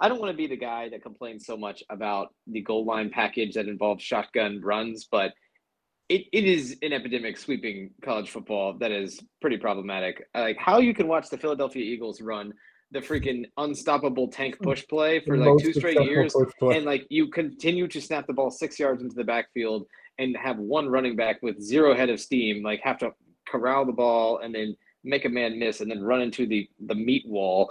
I don't want to be the guy that complains so much about the goal line package that involves shotgun runs, but it, it is an epidemic sweeping college football that is pretty problematic. Like how you can watch the Philadelphia Eagles run the freaking unstoppable tush push play for like most two straight years, and like you continue to snap the ball six yards into the backfield and have one running back with zero head of steam, like have to corral the ball and then make a man miss and then run into the the meat wall.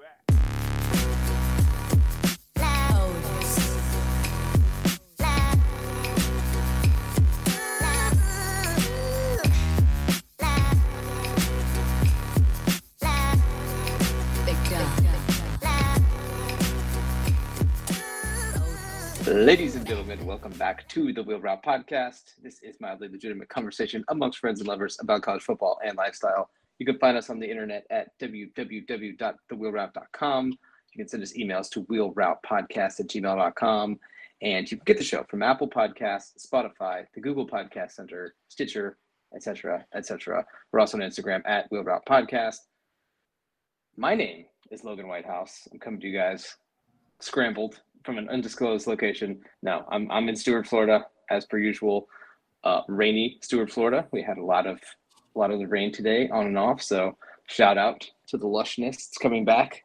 Ladies and gentlemen, welcome back to the Wheel Route Podcast. This is mildly legitimate conversation amongst friends and lovers about college football and lifestyle. You can find us on the internet at www.thewheelroute.com. You can send us emails to wheelroutepodcast at gmail.com. And you can get the show from Apple Podcasts, Spotify, the Google Podcast Center, Stitcher, etc., etc. We're also on Instagram at Wheel Podcast. My name is Logan Whitehouse. I'm coming to you guys scrambled from an undisclosed location. No, I'm I'm in Stuart, Florida, as per usual. Uh, rainy Stuart, Florida. We had a lot of a lot of the rain today, on and off. So shout out to the lushness. It's coming back.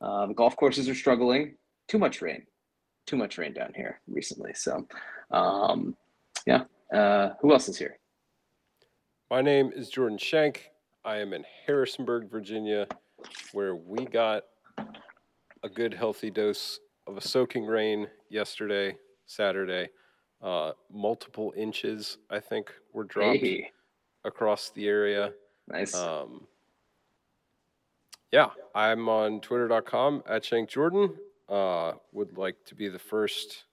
Uh, the golf courses are struggling. Too much rain. Too much rain down here recently. So, um, yeah. Uh, who else is here? My name is Jordan Shank. I am in Harrisonburg, Virginia, where we got a good healthy dose of a soaking rain yesterday, Saturday. Uh, multiple inches, I think, were dropped Hey, across the area. nice. Um, yeah, I'm on twitter.com at Shank Jordan. Uh, would like to be the first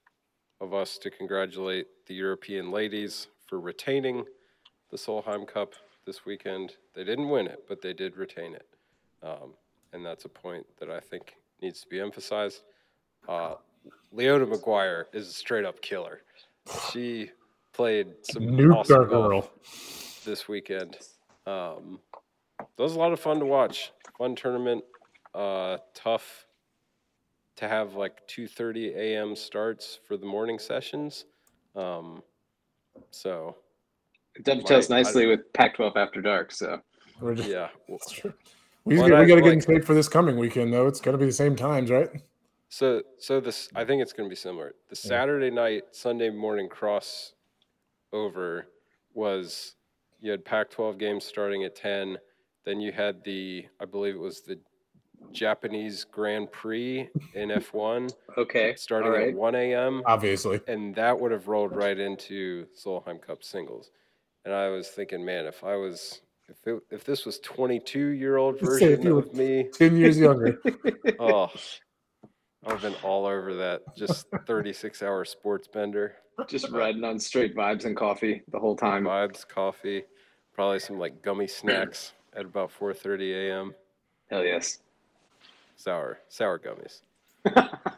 of us to congratulate the European ladies for retaining the Solheim Cup this weekend. They didn't win it, but they did retain it. Um, and that's a point that I think needs to be emphasized. Uh, Leona Maguire is a straight up killer. She played some Nuked awesome girl. this weekend. Um, that was a lot of fun to watch. Fun tournament. Uh, tough to have like 2:30 a.m. starts for the morning sessions. Um, so It dovetails my- nicely with Pac-12 After Dark. So We're just- yeah. w- We, Well, we got to get in like- shape for this coming weekend, though. It's going to be the same times, right? So so this I think it's going to be similar. The Saturday night Sunday morning cross over was you had Pac-12 games starting at 10. Then you had the I believe it was the Japanese Grand Prix in F1 okay, starting all right. at 1 a.m. Obviously. and that would have rolled right into Solheim Cup singles. And I was thinking, man, if I was if it, if this was 22 year old Let's say if version of me, 10 years younger. oh, I would have been all over that. Just 36 hour sports bender, Just riding on straight vibes and coffee the whole time. vibes, coffee, probably some like gummy snacks at about 4:30 a.m. Hell yes. Sour, sour gummies.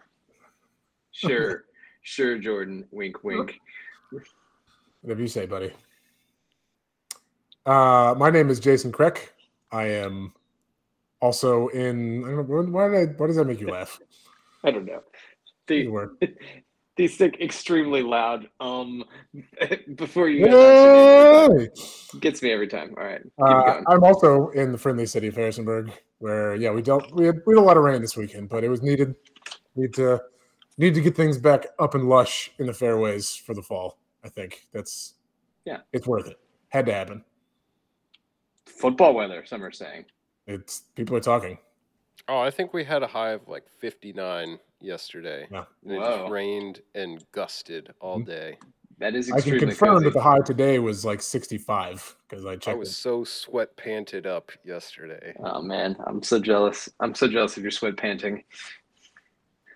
Sure, sure, Jordan. Wink, wink. Whatever you say, buddy. Uh, my name is Jason Kreck. I am also in. I don't know, why, did I, why does that make you laugh? I don't know. The, these think extremely loud. Um, before you guys actually name Yay! it, gets me every time. All right, Uh. I'm also in the friendly city of Harrisonburg, where yeah, we dealt we had we had a lot of rain this weekend, but it was needed. Need to need to get things back up and lush in the fairways for the fall. I think that's Yeah. it's worth it. Had to happen. Football weather. Some are saying. It's people are talking. Oh, I think we had a high of like 59 yesterday. Yeah. And it Whoa. just rained and gusted all Mhm. day. That is I can confirm cozy. that the high today was like 65 because I checked. I was it. so sweat panted up yesterday. Oh man, I'm so jealous. I'm so jealous of your sweat panting.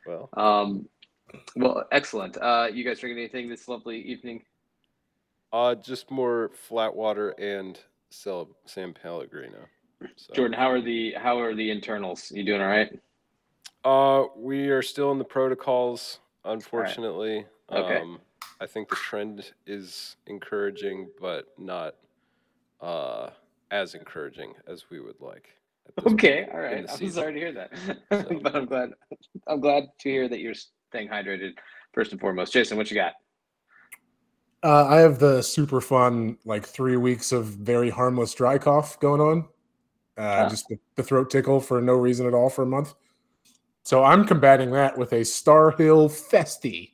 Well, Um, well, excellent. Uh, you guys drinking anything this lovely evening? uh, just more flat water and Cel- San Pellegrino. So, Jordan, how are the how are the internals? You doing all right? uh, we are still in the protocols, unfortunately. Okay. Um, I think the trend is encouraging, but not uh, as encouraging as we would like at this point. Okay, all in right. the I'm season. sorry to hear that, So- but I'm glad. I'm glad to hear that you're staying hydrated first and foremost. Jason, what you got? Uh, I have the super fun like three weeks of very harmless dry cough going on. Uh, Huh. Just the, the throat tickle for no reason at all for a month. So I'm combating that with a Starr Hill Festy,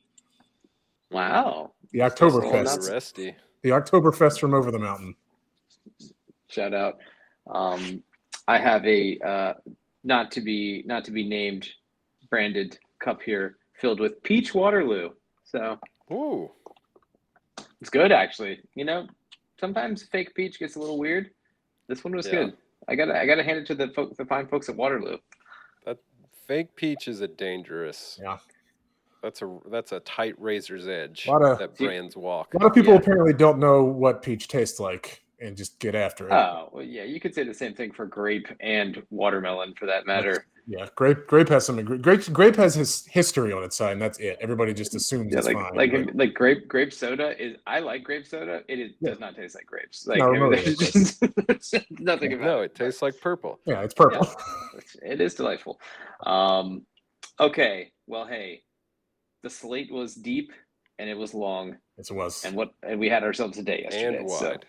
Wow! the Well, Oktoberfest, not- Resty. the Oktoberfest from over the mountain. Shout out. Um, I have a uh, not to be not to be named branded cup here filled with peach Waterloo. So Ooh. it's good actually. You know, sometimes fake peach gets a little weird. This one was Yeah. good. I gotta I gotta hand it to the folk, the fine folks at Waterloo. That fake peach is a dangerous. Yeah. That's a that's a tight razor's edge a Lot of- that brands walk. A lot of people Yeah. apparently don't know what peach tastes like and just get after it. Oh well, yeah, you could say the same thing for grape and watermelon for that matter. yeah, grape grape has some grape grape has his history on its side, and that's it. Everybody just assumes Yeah, it's like fine. like but- like grape grape soda is. I like grape soda. It is, Yeah. does not taste like grapes. Like No, I mean, remotely just, there's just nothing about No, it. it tastes like purple. yeah, it's purple. It's- It is delightful. Um, okay, well, hey, the slate was deep and it was long, Yes, it was. and what and we had ourselves a day yesterday. And so- wide.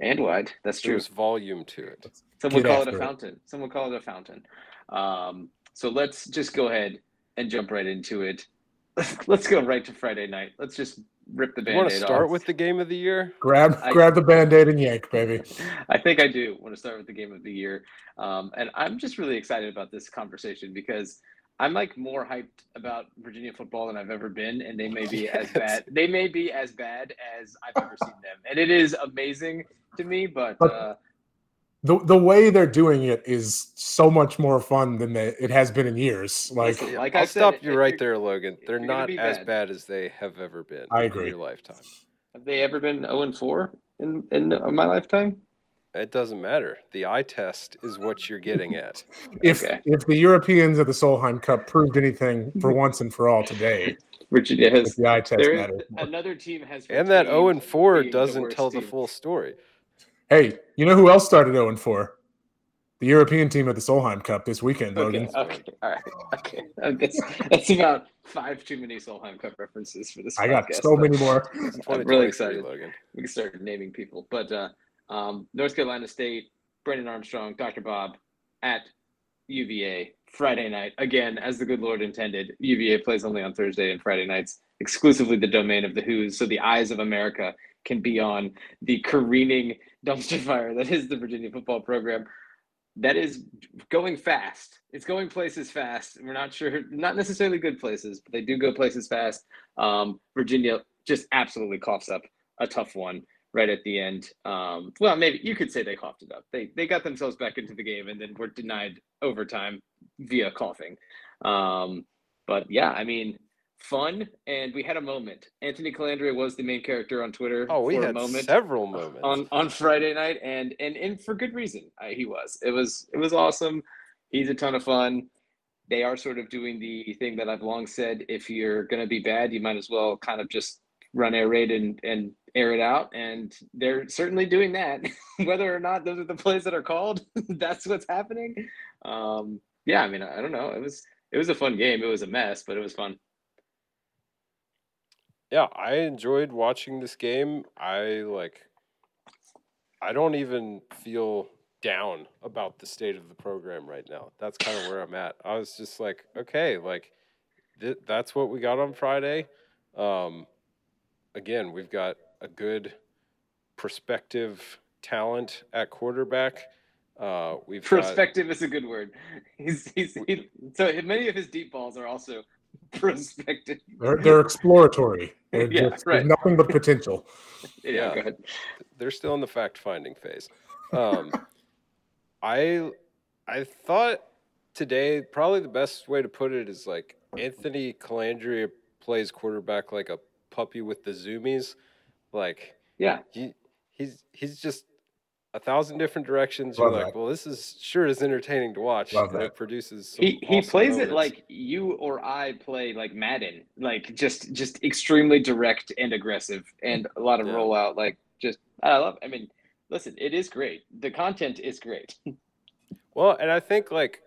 And wide. That's true. There's volume to it. Someone Get call it a after it. fountain. Someone call it a fountain. Um, so let's just go ahead and jump right into it. let's go right to Friday night. Let's just rip the You band-aid want to start off. with the game of the year? grab I- grab the band-aid and yank, baby. I think I do want to start with the game of the year. Um, and I'm just really excited about this conversation because I'm like more hyped about Virginia football than I've ever been, and they may be as bad. They may be as bad as I've ever seen them, and it is amazing to me. But But- uh, The the way they're doing it is so much more fun than they, it has been in years. Like Listen, like I I'll said, stop if you right there, Logan. They're not be as bad- bad as they have ever been I in agree. your lifetime. have they ever been 0 and 4 in in my lifetime? It doesn't matter. The eye test is what you're getting at. if Okay. if the Europeans at the Solheim Cup proved anything for once and for all today, Virginia if has. the eye test There, matters. another team has. And that zero and four doesn't worst tell the full story. Hey, you know who else started 0 and 4? The European team at the Solheim Cup this weekend, Logan. okay, all right, okay. That's, that's about five too many Solheim Cup references for this. I got so many more. I'm really excited. Logan. We can start naming people, but uh, um, North Carolina State, Brennan Armstrong, Dr. Bob at UVA Friday night again, as the good Lord intended. UVA plays only on Thursday and Friday nights, exclusively the domain of the Hoos, so the eyes of America can be on the careening dumpster fire that is the Virginia football program. That is going fast. It's going places fast. We're not sure, not necessarily good places, but they do go places fast. Um, Virginia just absolutely coughs up a tough one right at the end. Um, well, maybe you could say they coughed it up. They they got themselves back into the game and then were denied overtime via coughing. Um, but yeah, I mean, fun, and we had a moment. Anthony Colandrea was the main character on Twitter Oh, we for a had moment several moments. on on Friday night, and and and for good reason. I, he was. It was it was awesome. He's a ton of fun. They are sort of doing the thing that I've long said: if you're going to be bad, you might as well kind of just run air raid and and air it out. And they're certainly doing that. Whether or not those are the plays that are called, that's what's happening. Um, yeah, I mean, I don't know. It was it was a fun game. It was a mess, but it was fun. yeah, I enjoyed watching this game. I like I don't even feel down about the state of the program right now. That's kind of where I'm at. I was just like, okay, like th- that's what we got on Friday. Um, again, we've got a good prospective talent at quarterback. Uh, we've got Perspective is a good word. He's he's he, so many of his deep balls are also prospective. They're, they're exploratory. They're Yeah, just, right. Nothing but potential. Yeah, Yeah. go ahead. they're still in the fact finding phase. Um, I I thought today probably the best way to put it is like Anthony Colandrea plays quarterback like a puppy with the zoomies. Like Yeah, he he's he's just a thousand different directions. You're Love like, well, this is sure is entertaining to watch. Love and that. it produces. He he awesome plays it like you or I play like Madden, like just just extremely direct and aggressive, and a lot of Yeah. rollout. Like just I love. I mean, listen, it is great. The content is great. Well, and I think like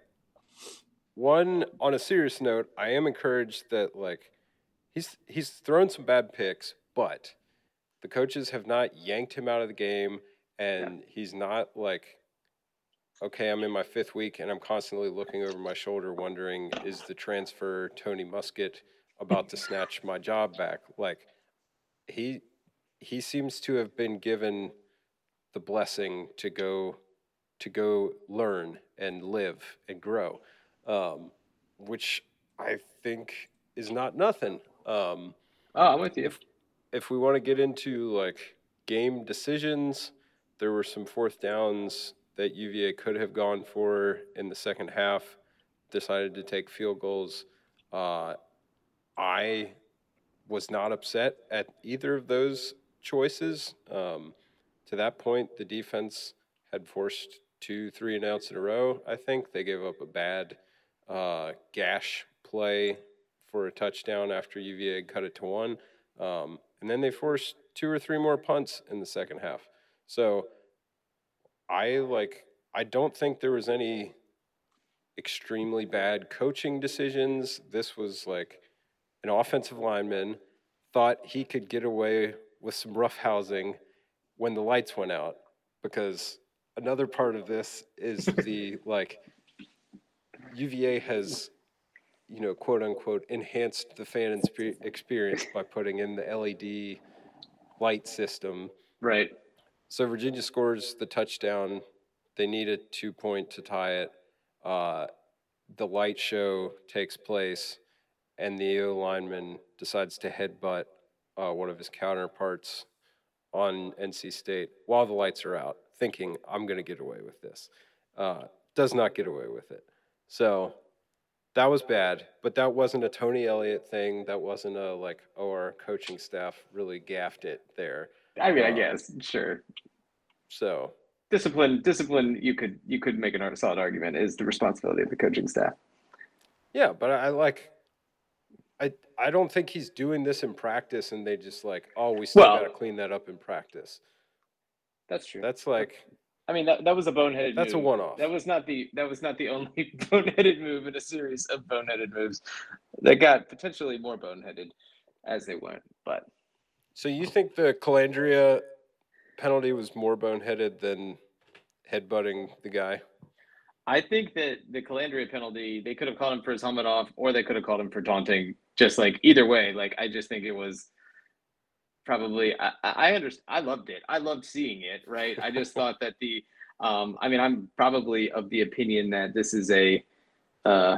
one on a serious note, I am encouraged that like he's he's thrown some bad picks, but the coaches have not yanked him out of the game, and he's not like, okay, I'm in my fifth week, and I'm constantly looking over my shoulder, wondering is the transfer Tony Muskett about to snatch my job back? Like he he seems to have been given the blessing to go to go learn and live and grow, um, which I think is not nothing. Um, Oh, I'm with you. if if we want to get into like game decisions, there were some fourth downs that UVA could have gone for in the second half. Decided to take field goals. Uh, I was not upset at either of those choices. Um, to that point, the defense had forced two three and outs in a row. I think they gave up a bad uh, gash play for a touchdown after UVA cut it to one. Um, and then they forced two or three more punts in the second half. So I like I don't think there was any extremely bad coaching decisions. This was like an offensive lineman thought he could get away with some rough housing when the lights went out because another part of this is the like UVA has you know, quote unquote, enhanced the fan inspe- experience by putting in the LED light system. Right. So Virginia scores the touchdown. They need a two point to tie it. Uh, the light show takes place, and the O lineman decides to headbutt uh, one of his counterparts on NC State while the lights are out, thinking, I'm going to get away with this. Uh, does not get away with it. So that was bad, but that wasn't a Tony Elliott thing. That wasn't a like, oh, our coaching staff really gaffed it there. I mean, I Um, guess sure. So Discipline, discipline. You could you could make an solid argument is the responsibility of the coaching staff. yeah, but I like, I I don't think he's doing this in practice, and they just like, oh, we still Well- got to clean that up in practice. That's true. That's like, I mean, that, that was a boneheaded. that's a one-off. That was not the that was not the only boneheaded move in a series of boneheaded moves that got potentially more boneheaded as they went. But So you think the Colandrea penalty was more boneheaded than headbutting the guy? I think that the Colandrea penalty, they could have called him for his helmet off, or they could have called him for taunting. Just like either way, like I just think it was probably. I, I understand. I loved it. I loved seeing it. Right. I just thought that the. Um, I mean, I'm probably of the opinion that this is a. Uh,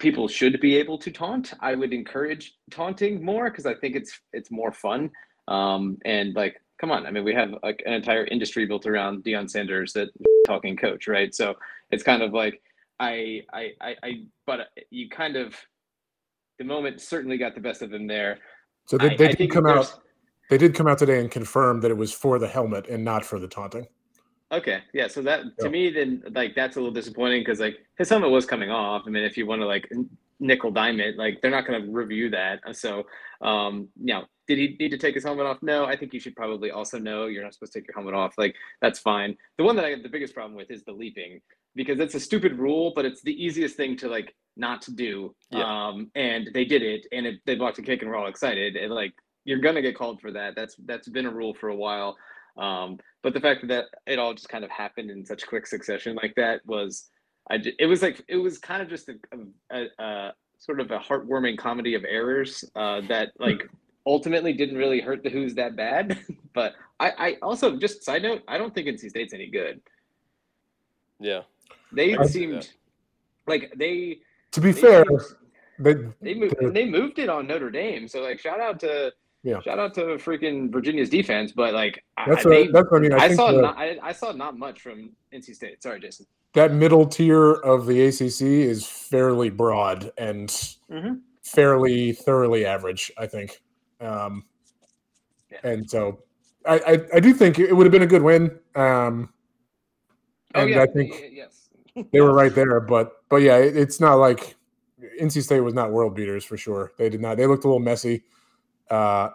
people should be able to taunt. I would encourage taunting more because I think it's it's more fun. Um, and like, come on, I mean, we have like an entire industry built around Deion Sanders that talking coach, right? So it's kind of like I I I, I but you kind of the moment certainly got the best of him there. So they, I- they I did come out. They did come out today and confirm that it was for the helmet and not for the taunting. Okay, yeah. So that Yeah. to me, then like that's a little disappointing because like his helmet was coming off. I mean, if you want to like nickel dime it, like they're not going to review that. So, um, now did he need to take his helmet off? No, I think you should probably also know you're not supposed to take your helmet off. Like that's fine. The one that I have the biggest problem with is the leaping because it's a stupid rule, but it's the easiest thing to like not to do. Yeah. Um, and they did it, and it, they blocked a kick, and we're all excited. And like you're gonna get called for that. That's that's been a rule for a while. Um, but the fact that it all just kind of happened in such quick succession like that was, I it was like it was kind of just a, a, a, sort of a heartwarming comedy of errors uh, that like ultimately didn't really hurt the Hoos that bad. but I, I also just side note, I don't think NC State's any good. Yeah. They seemed like they To be they fair, seemed- they, they moved they're- moved it on Notre Dame. So like shout out to Yeah. shout out to freaking Virginia's defense. But like I- that's I, what, they, that's what I mean. I, I, saw the- not, I, I saw not much from NC State. Sorry, Jason. that middle tier of the ACC is fairly broad and Mhm. fairly thoroughly average, I think. Um, Yeah. And so I, I, I do think it would have been a good win. Um, Oh and yeah, I think yes. they were right there, but but yeah, it, it's not like NC State was not world beaters for sure. They did not. They looked a little messy. Uh,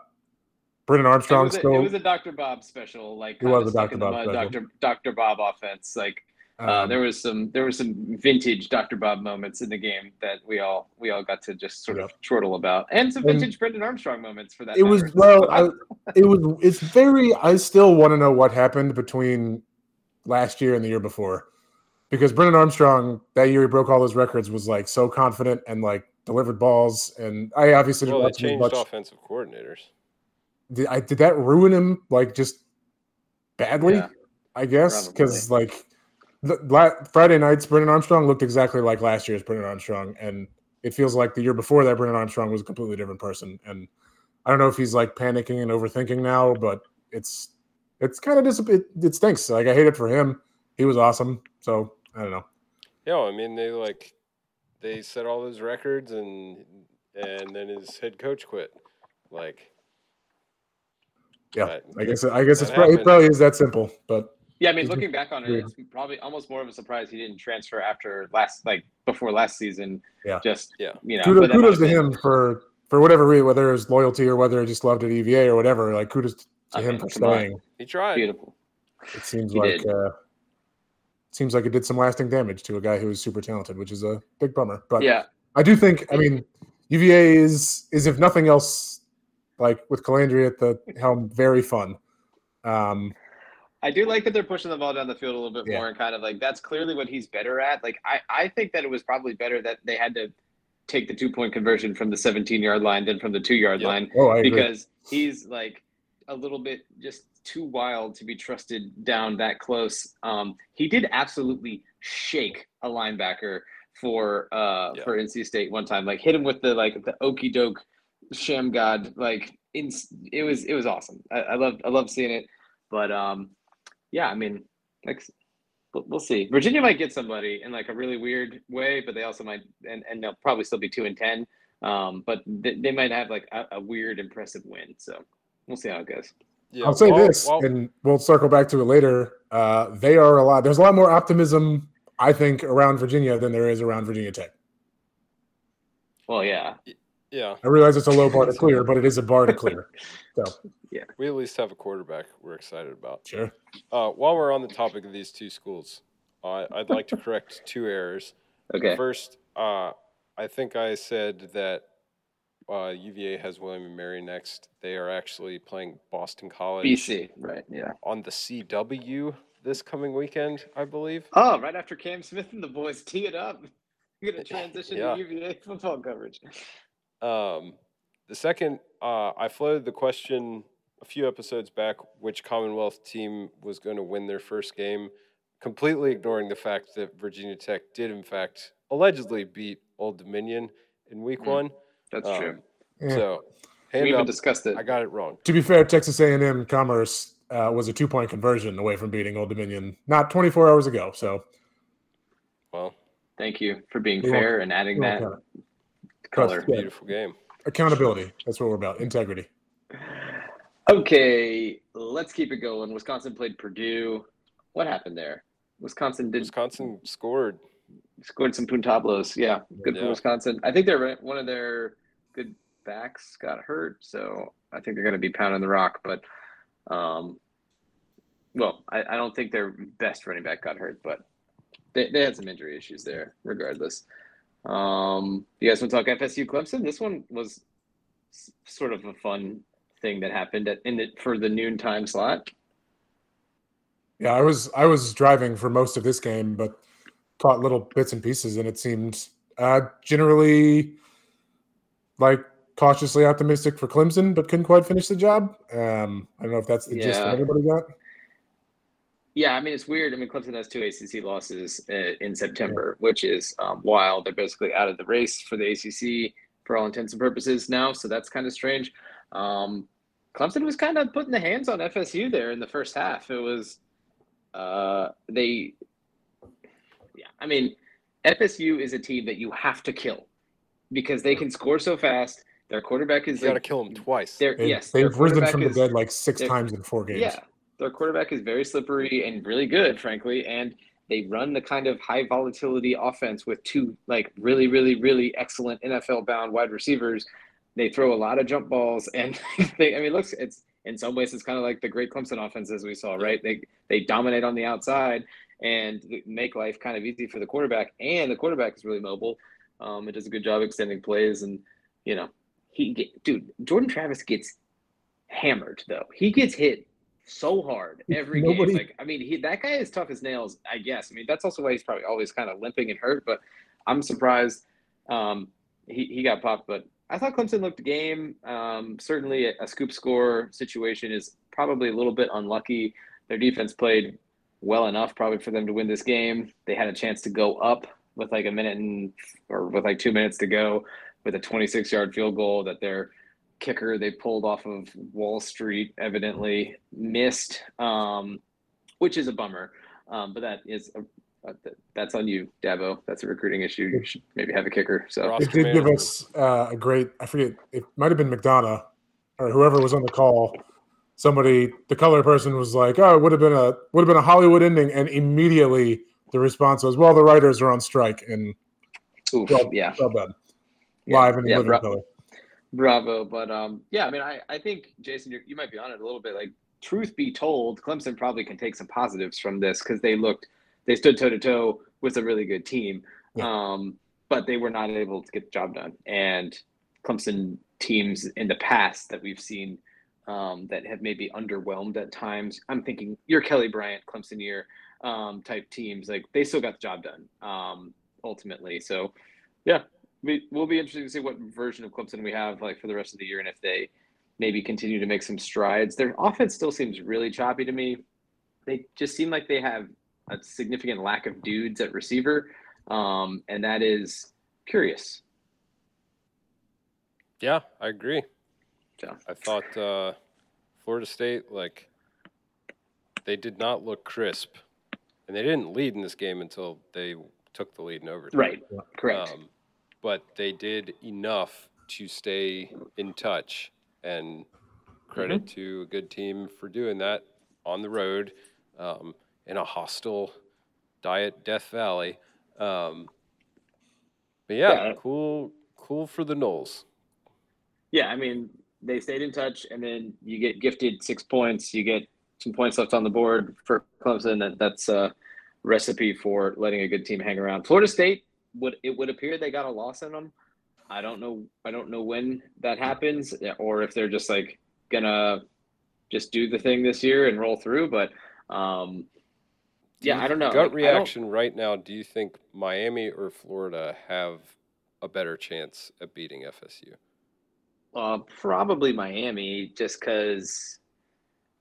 Brennan It Armstrong was, a, still. it was a Dr. Bob special, like It was a Dr. Bob mud. Dr. Dr. Bob offense. Like Uh, Um, there was some there was some vintage Dr. Bob moments in the game that we all we all got to just sort of chortle about, and some And- vintage Brennan Armstrong moments for that. it was well I, it was it's very i still want to know what happened between last year and the year before because brennan armstrong that year he broke all those records was like so confident and like delivered balls. And i obviously didn't Well, watch changed much. offensive coordinators. did, I, did that ruin him like just badly? Yeah, i guess because like the, la- friday nights brennan armstrong looked exactly like last year's brennan armstrong. And it feels like the year before that brennan armstrong was a completely different person. And i don't know if he's like panicking and overthinking now but it's it's kind of dis- it, it stinks. Like i hate it for him. He was awesome so i don't know Yeah, I mean they like they set all those records and and then his head coach quit. Like yeah Right. i guess i guess That it's probably, it probably is that simple but yeah. I mean, looking back on it, Agreed. it's probably almost more of a surprise he didn't transfer after last like before last season. Yeah. just Yeah. you know. kudos, kudos to might have been- him for for whatever reason whether it's loyalty or whether he just loved at eva or whatever like kudos to I him mean, for come staying he tried. Beautiful. It seems He like uh, seems like it did some lasting damage to a guy who was super talented, which is a big bummer. But Yeah, I do think, I mean, UVA is is if nothing else, like with Colandrea at the helm, very fun. Um, I do like that they're pushing the ball down the field a little bit Yeah. more and kind of like that's clearly what he's better at. Like I, I think that it was probably better that they had to take the two point conversion from the 17 yard line than from the two yard Yeah. line oh, I agree. because he's like a little bit just too wild to be trusted down that close. Um, he did absolutely shake a linebacker for uh Yeah. for NC State one time, like hit him with the like the okey doke sham god. Like in, it was it was awesome. I, I love I love seeing it, but um, yeah, I mean, like we'll, we'll see. Virginia might get somebody in like a really weird way, but they also might and and they'll probably still be two and ten. Um, but they, they might have like a, a weird impressive win. So we'll see how it goes. Yeah, I'll say well- this, well- and we'll circle back to it later. Uh, they are a lot. There's a lot more optimism, I think, around Virginia than there is around Virginia Tech. Well, yeah, yeah, I realize it's a low bar to clear, but it is a bar to clear. So yeah, we at least have a quarterback we're excited about. sure. Uh, while we're on the topic of these two schools, uh, I'd like to correct two errors. okay. First, uh, I think I said that uh, UVA has William and Mary next. They are actually playing Boston College BC, right? Yeah. on the CW this coming weekend, I believe. Oh, right after Cam Smith and the boys tee it up, we're gonna transition Yeah. to UVA football coverage. Um, the second, uh, I floated the question a few episodes back which Commonwealth team was going to win their first game, completely ignoring the fact that Virginia Tech did, in fact, allegedly beat Old Dominion in week Mm, one. That's Um, true. Yeah. So, We hand even up, discussed it. I got it wrong. To be fair, Texas A&M Commerce uh, was a two point conversion away from beating Old Dominion not 24 hours ago. So Well, Thank you for being We won't- fair and adding that won't count it. color. Yeah. beautiful game. accountability. That's what we're about. Integrity. Okay, let's keep it going. Wisconsin played Purdue. What happened there? Wisconsin did Wisconsin scored. scored some puntablos. Yeah, good for Wisconsin. I think they're one of their good backs got hurt, so I think they're going to be pounding the rock. But, um, well, I, I don't think their best running back got hurt, but they, they had some injury issues there. Regardless, um, you guys want to talk FSU Clemson? This one was sort of a fun thing that happened at, in the, for the noontime slot. Yeah, I was I was driving for most of this game, but caught little bits and pieces, and it seemed uh, generally like cautiously optimistic for Clemson, but couldn't quite finish the job. Um, I don't know if that's the gist that everybody got. Yeah, I mean it's weird. I mean Clemson has two ACC losses uh, in September, which is um, wild. They're basically out of the race for the ACC for all intents and purposes now, so that's kind of strange. Um, Clemson was kind of putting the hands on FSU there in the first half. It was uh, they, yeah. I mean, FSU is a team that you have to kill because they can score so fast. Their quarterback is You got to like, kill him twice. They're, yes, they've risen quarterback from the is- dead like six times in four games. yeah, their quarterback is very slippery and really good, frankly, and they run the kind of high volatility offense with two like really, really, really excellent NFL bound wide receivers. They throw a lot of jump balls, and they, I mean, it looks it's in some ways it's kind of like the great Clemson offense as we saw, right? They they dominate on the outside, and make life kind of easy for the quarterback. And the quarterback is really mobile. Um, it does a good job extending plays, and you know, he get, dude Jordan Travis gets hammered though. He gets hit so hard every Nobody- game. Like I mean, he that guy is tough as nails. I guess. I mean, that's also why he's probably always kind of limping and hurt. But I'm surprised um, he he got popped. But I thought Clemson looked the game. Um, certainly, a, a scoop score situation is probably a little bit unlucky. Their defense played well enough, probably for them to win this game. They had a chance to go up with like a minute and or with like two minutes to go with a 26 yard field goal that their kicker they pulled off of Wall Street evidently missed, um, which is a bummer. Um, but that is a, a, that's on you, Dabo. That's a recruiting issue. You should maybe have a kicker. So It did give us uh, a great. I forget. It might have been McDonough or whoever was on the call. Somebody, the color person, was like, "Oh, it would have been a would have been a Hollywood ending," and immediately the response was, "Well, the writers are on strike and oof, Well, yeah, so bad, Yeah, live and in yeah, living bra- color." Bravo. But um, yeah, I mean, I, I think Jason, you're, you might be on it a little bit. Like, truth be told, Clemson probably can take some positives from this because they looked, they stood toe to toe with a really good team, Yeah. um, but they were not able to get the job done. And Clemson teams in the past that we've seen um, that have maybe underwhelmed at times. I'm thinking your Kelly Bryant, Clemson year um, type teams, like they still got the job done um, ultimately. So, yeah, we will be interested to see what version of Clemson we have like for the rest of the year, and if they maybe continue to make some strides. Their offense still seems really choppy to me. They just seem like they have a significant lack of dudes at receiver, um, and that is curious. Yeah, I agree. So. I thought uh, Florida State, like, they did not look crisp, and they didn't lead in this game until they took the lead in overtime. Right, correct. Um, but they did enough to stay in touch, and credit Mm-hmm. to a good team for doing that on the road um, in a hostile diet Death Valley. Um, but yeah, Yeah. cool, cool for the Noles. Yeah, I mean, they stayed in touch, and then you get gifted six points. You get some points left on the board for Clemson. That that's a recipe for letting a good team hang around. Florida State would it would appear they got a loss in them. I don't know. I don't know when that happens, or if they're just like gonna just do the thing this year and roll through. But um, yeah, I don't know. Gut Like, reaction right now. Do you think Miami or Florida have a better chance at beating FSU? Uh, probably Miami, just because.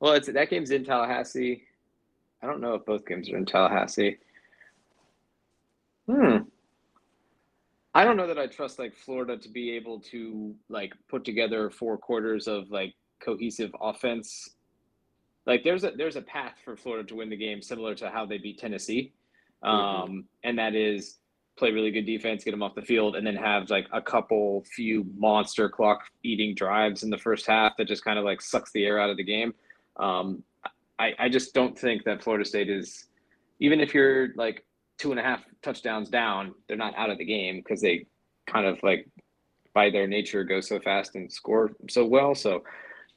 Well, it's that game's in Tallahassee. I don't know if both games are in Tallahassee. Hmm. I don't know that I trust like Florida to be able to like put together four quarters of like cohesive offense. Like there's a there's a path for Florida to win the game similar to how they beat Tennessee, um, and that is play really good defense, get them off the field, and then have like a couple few monster clock eating drives in the first half that just kind of like sucks the air out of the game. Um, I, I just don't think that Florida State is, even if you're like two and a half touchdowns down, they're not out of the game because they kind of like by their nature go so fast and score so well. So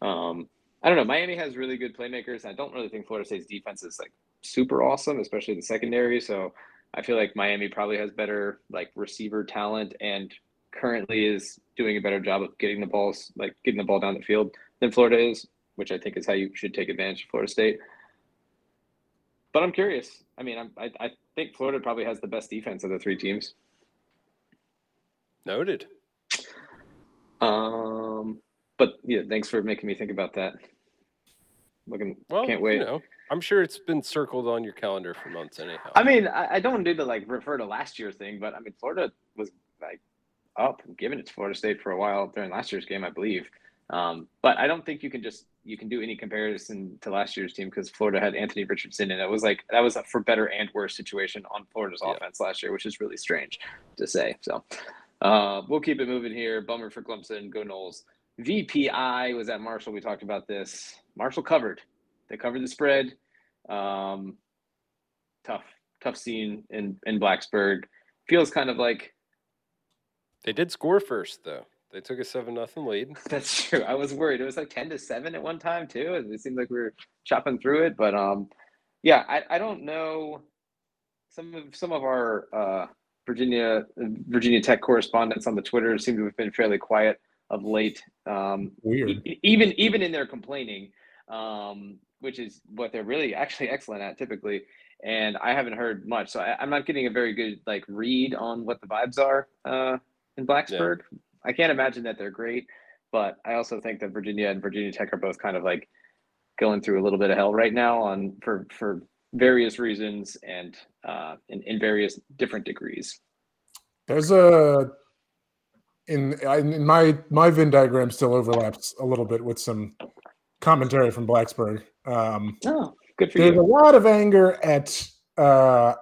um, I don't know. Miami has really good playmakers. I don't really think Florida State's defense is like super awesome, especially the secondary. So I feel like Miami probably has better like receiver talent and currently is doing a better job of getting the balls like getting the ball down the field than Florida is, which I think is how you should take advantage of Florida State. But I'm curious. I mean, I'm, I I think Florida probably has the best defense of the three teams. Noted. Um, but yeah, thanks for making me think about that. Looking, Well, can't wait. You know, I'm sure it's been circled on your calendar for months anyhow. I mean, I, I don't need to like refer to last year's thing, but I mean, Florida was like up and giving it to Florida State for a while during last year's game, I believe. Um, but I don't think you can just you can do any comparison to last year's team because Florida had Anthony Richardson, and it was like that was a for better and worse situation on Florida's Yeah. offense last year, which is really strange to say. So uh, we'll keep it moving here. Bummer for Clemson. Go Noles. VPI was at Marshall. We talked about this. Marshall covered. They covered the spread. Um, tough, tough scene in in Blacksburg. Feels kind of like they did score first though. They took a seven nothing lead. that's true. I was worried. It was like ten to seven at one time too. and It seemed like we were chopping through it, but um, yeah, I I don't know. some of some of our uh, Virginia Virginia Tech correspondents on the Twitter seem to have been fairly quiet of late. Um, Weird. e- even even in their complaining, um, which is what they're really actually excellent at typically. And I haven't heard much, so I, I'm not getting a very good like read on what the vibes are uh, in Blacksburg. I can't imagine that they're great, but I also think that Virginia and Virginia Tech are both kind of like going through a little bit of hell right now on for for various reasons and uh, in, in various different degrees. There's a in in my my Venn diagram still overlaps a little bit with some commentary from Blacksburg. Um, Oh, good for you. there's a lot of anger at uh,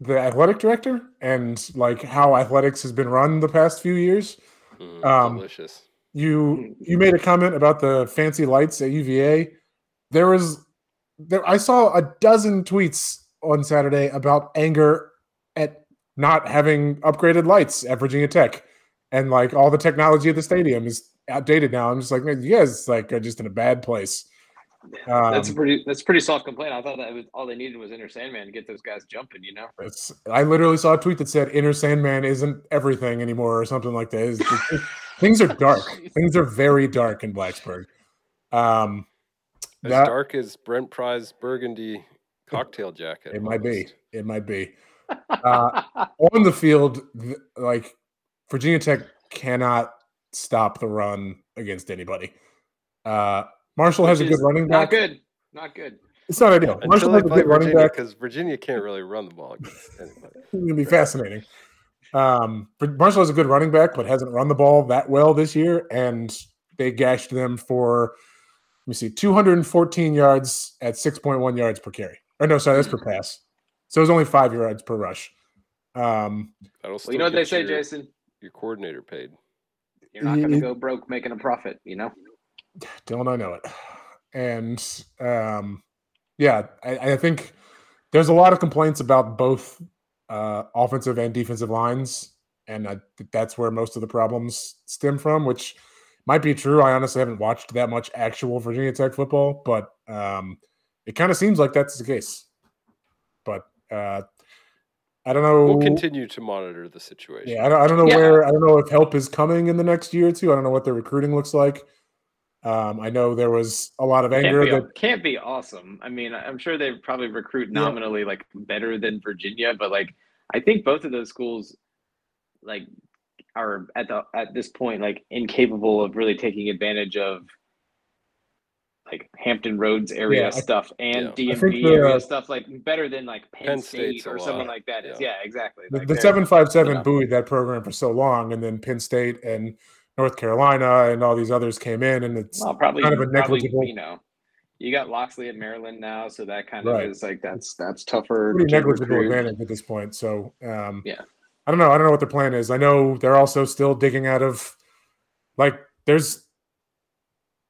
the athletic director and like how athletics has been run the past few years. Mm, Um, delicious. You you made a comment about the fancy lights at UVA. There was there I saw a dozen tweets on Saturday about anger at not having upgraded lights at Virginia Tech. And like all the technology at the stadium is outdated now. I'm just like, man, you guys like are just in a bad place. That's a Um, pretty that's a pretty soft complaint. I thought that was, all they needed was Enter Sandman to get those guys jumping. You know. It's, I literally saw a tweet that said "Enter Sandman isn't everything anymore" or something like that. It's- it's- things are dark. things are very dark in Blacksburg. Um, As that- dark as Brent Pry's burgundy cocktail jacket. it might be. It might be. Uh, on the field, th- like Virginia Tech cannot stop the run against anybody. Uh, Marshall has a good running back. Not good. Not good. It's not ideal. Until Marshall has a play good running Virginia, back. because Virginia can't really run the ball against anybody. It's going to be fascinating. Um, but Marshall has a good running back, but hasn't run the ball that well this year, and they gashed them for let me see, 214 yards at 6.1 yards per carry. Or no, sorry, that's per pass. So it was only five yards per rush. Um, That'll Well, you know what they say, your, Jason. Your coordinator paid. You're not going to go broke making a profit. You know. Don't I know it? And um, yeah, I, I think there's a lot of complaints about both uh, offensive and defensive lines, and I, that's where most of the problems stem from. Which might be true. I honestly haven't watched that much actual Virginia Tech football, but um, it kind of seems like that's the case. But uh, I don't know. We'll continue to monitor the situation. Yeah, I don't, I don't know Yeah. where I don't know if help is coming in the next year or two. I don't know what their recruiting looks like. Um, I know there was a lot of anger Can't be, that can't be awesome. I mean, I'm sure they probably recruit Yeah. nominally like better than Virginia, but like I think both of those schools like are at the at this point like incapable of really taking advantage of like Hampton Roads area Yeah, I- stuff and Yeah. I think DMV the- area stuff like better than like Penn, Penn State State's or someone like that is. yeah. Yeah, exactly. the, Like, the 757 buoyed that program for so long, and then Penn State and North Carolina and all these others came in, and it's Well, probably kind of a probably, negligible- you know, you got Locksley at Maryland now, so that kind of Right. is like that's that's tougher. pretty negligible recruit. advantage at this point. So um, Yeah. I don't know. I don't know what their plan is. I know they're also still digging out of like there's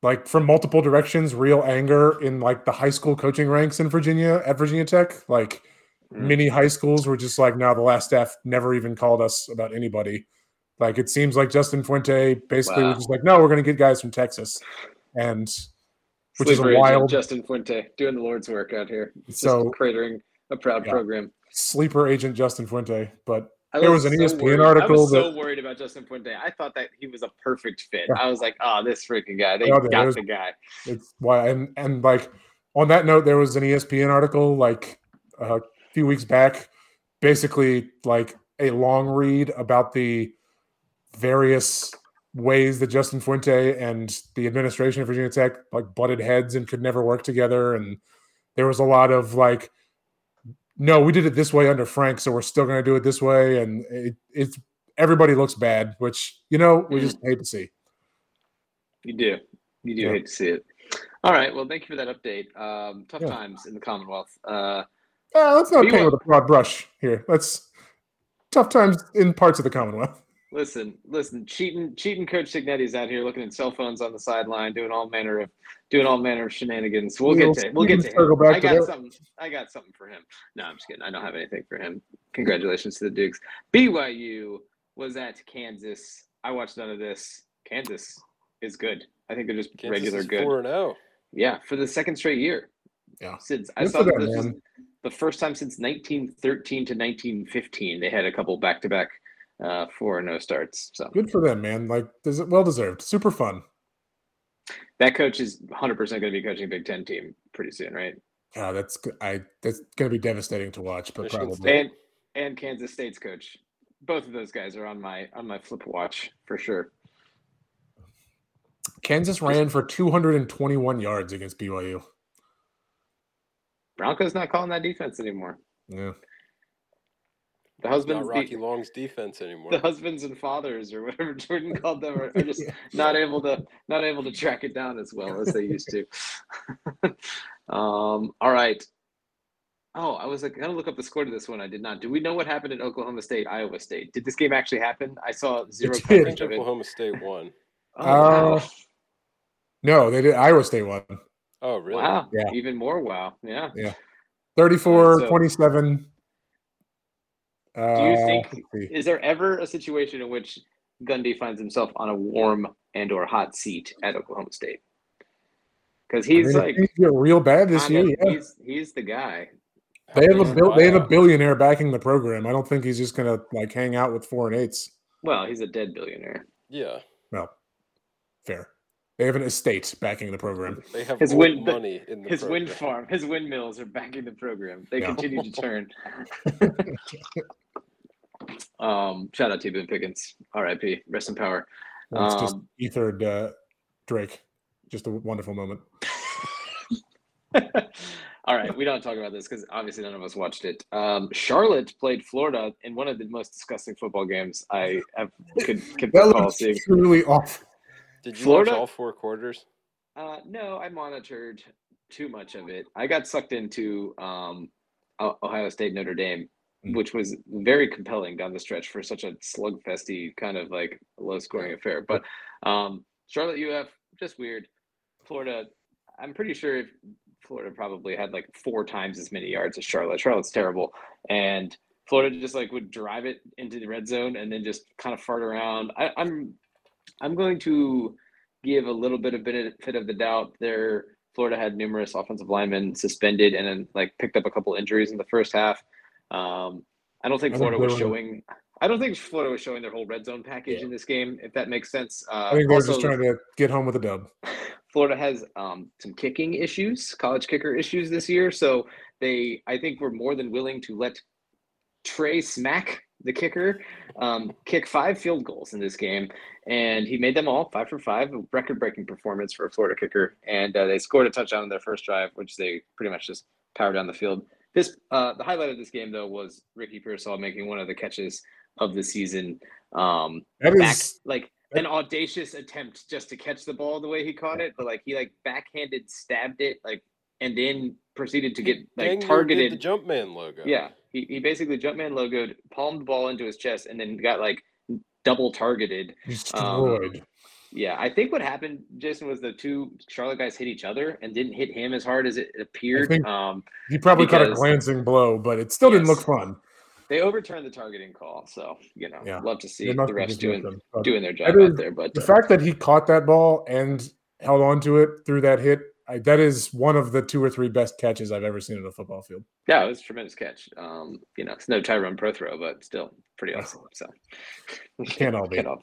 like from multiple directions real anger in like the high school coaching ranks in Virginia at Virginia Tech. Like Mm. many high schools were just like, now the last staff never even called us about anybody. Like it seems like Justin Fuente basically Wow. was just like, no, we're going to get guys from Texas, and which is a wild Justin Fuente doing the Lord's work out here. Just So- cratering a proud Yeah. program. sleeper agent Justin Fuente. But I There was an E ESPN worried. article I was so worried about Justin Fuente. I thought that he was a perfect fit. Yeah. I was like, oh, this freaking guy. They got was- the guy. it's why and and like on that note there was an espn article like a few weeks back basically like a long read about the various ways that justin fuente and the administration of virginia tech like butted heads and could never work together and there was a lot of like no we did it this way under frank so we're still going to do it this way and it, it's everybody looks bad which you know we just hate to see You do. You do Yeah. hate to see it. All right. Well, thank you for that update. Um, tough Yeah. times in the Commonwealth. Uh, Uh, let's not paint with a broad brush here. Let's tough times in parts of the Commonwealth. Listen, listen. Cheating, cheating. Coach Cignetti's out here looking at cell phones on the sideline, doing all manner of doing all manner of shenanigans. We'll We'll- get to we'll get to circle him. I got that. something. I got something for him. No, I'm just kidding. I don't have anything for him. Congratulations to the Dukes. BYU was at Kansas. I watched none of this. Kansas is good. I think they're just Kansas regular is good. four and oh. zero. Yeah, for the second straight year. Yeah. Since I saw that them, this was the the first time since 1913 to 1915 they had a couple back-to-back uh, four no starts. So Good for them, man. Like, does it well deserved. Super fun. that coach is 100% going to be coaching a Big Ten team pretty soon, right? Yeah, that's I. That's gonna be devastating to watch, but Michigan probably. State. And and Kansas State's coach. Both of those guys are on my on my flip watch for sure. Kansas ran for 221 yards against BYU. Broncos not calling that defense anymore. Yeah. The husbands, Not Rocky the, Long's defense anymore. the husbands and fathers, or whatever Jordan called them, are, are just not able to not able to track it down as well as they used to. um, all right. Oh, I was like, gonna look up the score to this one. I did not. Do we know what happened at Oklahoma State, Iowa State? Did this game actually happen? I saw zero It coverage think of it. Oklahoma State won. Oh. Uh, No, they did. Iowa State won. Oh, really? wow. Yeah. Even more wow. Yeah. 34 so- 27. Uh, Do you think is there ever a situation in which Gundy finds himself on a warm and or hot seat at Oklahoma State? Because I he's mean, like things real bad this kinda- year. Yeah. he's he's the guy. They have a bil- they have a billionaire backing the program. I don't think he's just gonna like hang out with four and eights. Well, he's a dead billionaire. Yeah, Well, fair. They have an estate backing the program. they have His wind- money in the His wind farm, his windmills are backing the program. They Yeah. continue to turn. um, shout out to Boone Pickens, R.I.P. Rest in power. It's just Um, ethered uh, Drake. Just a wonderful moment. All right, we don't talk about this because obviously none of us watched it. Um, Charlotte played Florida in one of the most disgusting football games I have could, could That recall seeing. truly awful. Did you Florida- watch all four quarters? Uh, no, I monitored too much of it. I got sucked into um, Ohio State Notre Dame. Which was very compelling down the stretch for such a slugfesty kind of like low scoring affair. But um, Charlotte UF just weird. Florida, I'm pretty sure Florida probably had like four times as many yards as Charlotte. Charlotte's terrible, and Florida just like would drive it into the red zone and then just kind of fart around. I, I'm I'm going to give a little bit of benefit of the doubt. There, Florida had numerous offensive linemen suspended and then like picked up a couple injuries in the first half. Um, I don't think I Florida was showing. I don't think Florida was showing their whole red zone package Yeah. in this game, if that makes sense. Uh, I think they're just trying to get home with a dub. Florida has um, some kicking issues, college kicker issues this year. So they, I think, were more than willing to let Trey Smack, the kicker, um, kick five field goals in this game, and he made them all five for five, a record-breaking performance for a Florida kicker. And uh, they scored a touchdown in their first drive, which they pretty much just powered down the field. This, uh, the highlight of this game though was Ricky Pearsall making one of the catches of the season. Um, That back is like an audacious attempt just to catch the ball the way he caught it, but like he like backhanded stabbed it like and then proceeded to get like targeted. the Jumpman logo. yeah, he, he basically Jumpman logoed, palmed the ball into his chest, and then got like double targeted. destroyed. Yeah, I think what happened, Jason, was the two Charlotte guys hit each other and didn't hit him as hard as it appeared. um, he probably caught a glancing blow, but it still didn't look fun. they overturned the targeting call, so you know, Yeah. love to see the refs doing them- doing their job is- out there. But The uh, fact that he caught that ball and held on to it through that hit, I, that is one of the two or three best catches I've ever seen in a football field. Yeah, it was a tremendous catch. Um, you know, it's no Tyrone Prothro, but still pretty awesome. So Can't all be. Can't all.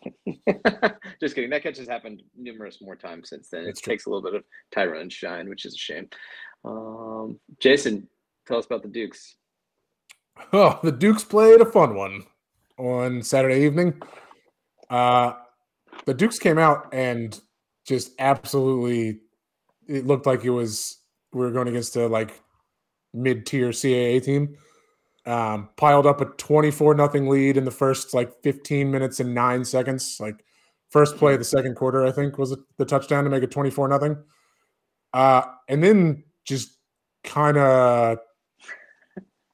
Just kidding. That catch has happened numerous more times since then. It's it true. takes a little bit of Tyrone shine, which is a shame. Um, Jason, tell us about the Dukes. Oh, the Dukes played a fun one on Saturday evening. Uh, the Dukes came out and just absolutely, it looked like it was we were going against a like mid-tier CAA team. Um, piled up a twenty-four nothing lead in the first like fifteen minutes and nine seconds. Like first play of the second quarter, I think was the touchdown to make it twenty-four nothing. Uh, and then just kind of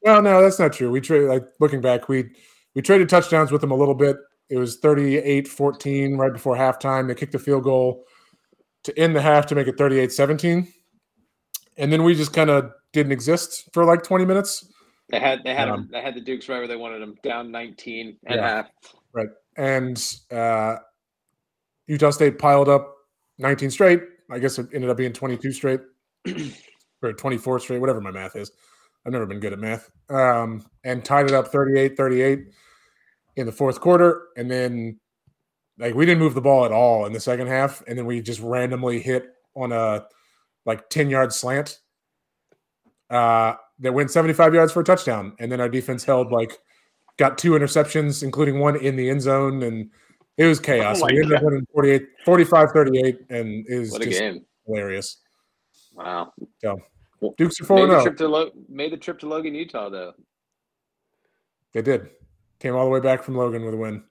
well, no, that's not true. We traded like looking back, we we traded touchdowns with them a little bit. It was 38-14 right before halftime. They kicked a field goal to end the half to make it 38-17. And then we just kind of didn't exist for like 20 minutes. They had they had Um, they had the Dukes right where they wanted them, down 19 and Yeah. a half. Right. And uh, Utah State piled up 19 straight. I guess it ended up being 22 straight or 24 straight, whatever my math is. I've never been good at math. Um, and tied it up 38 38 in the fourth quarter. And then, like, we didn't move the ball at all in the second half. And then we just randomly hit on a like 10 yard slant uh, that went 75 yards for a touchdown. And then our defense held like, got two interceptions, including one in the end zone. And it was chaos. Oh we ended up winning 48, 45 38. And was What a just game! hilarious. Wow. Dukes are 4 Made the 0. Lo- made the trip to Logan, Utah though. They did. Came all the way back from Logan with a win.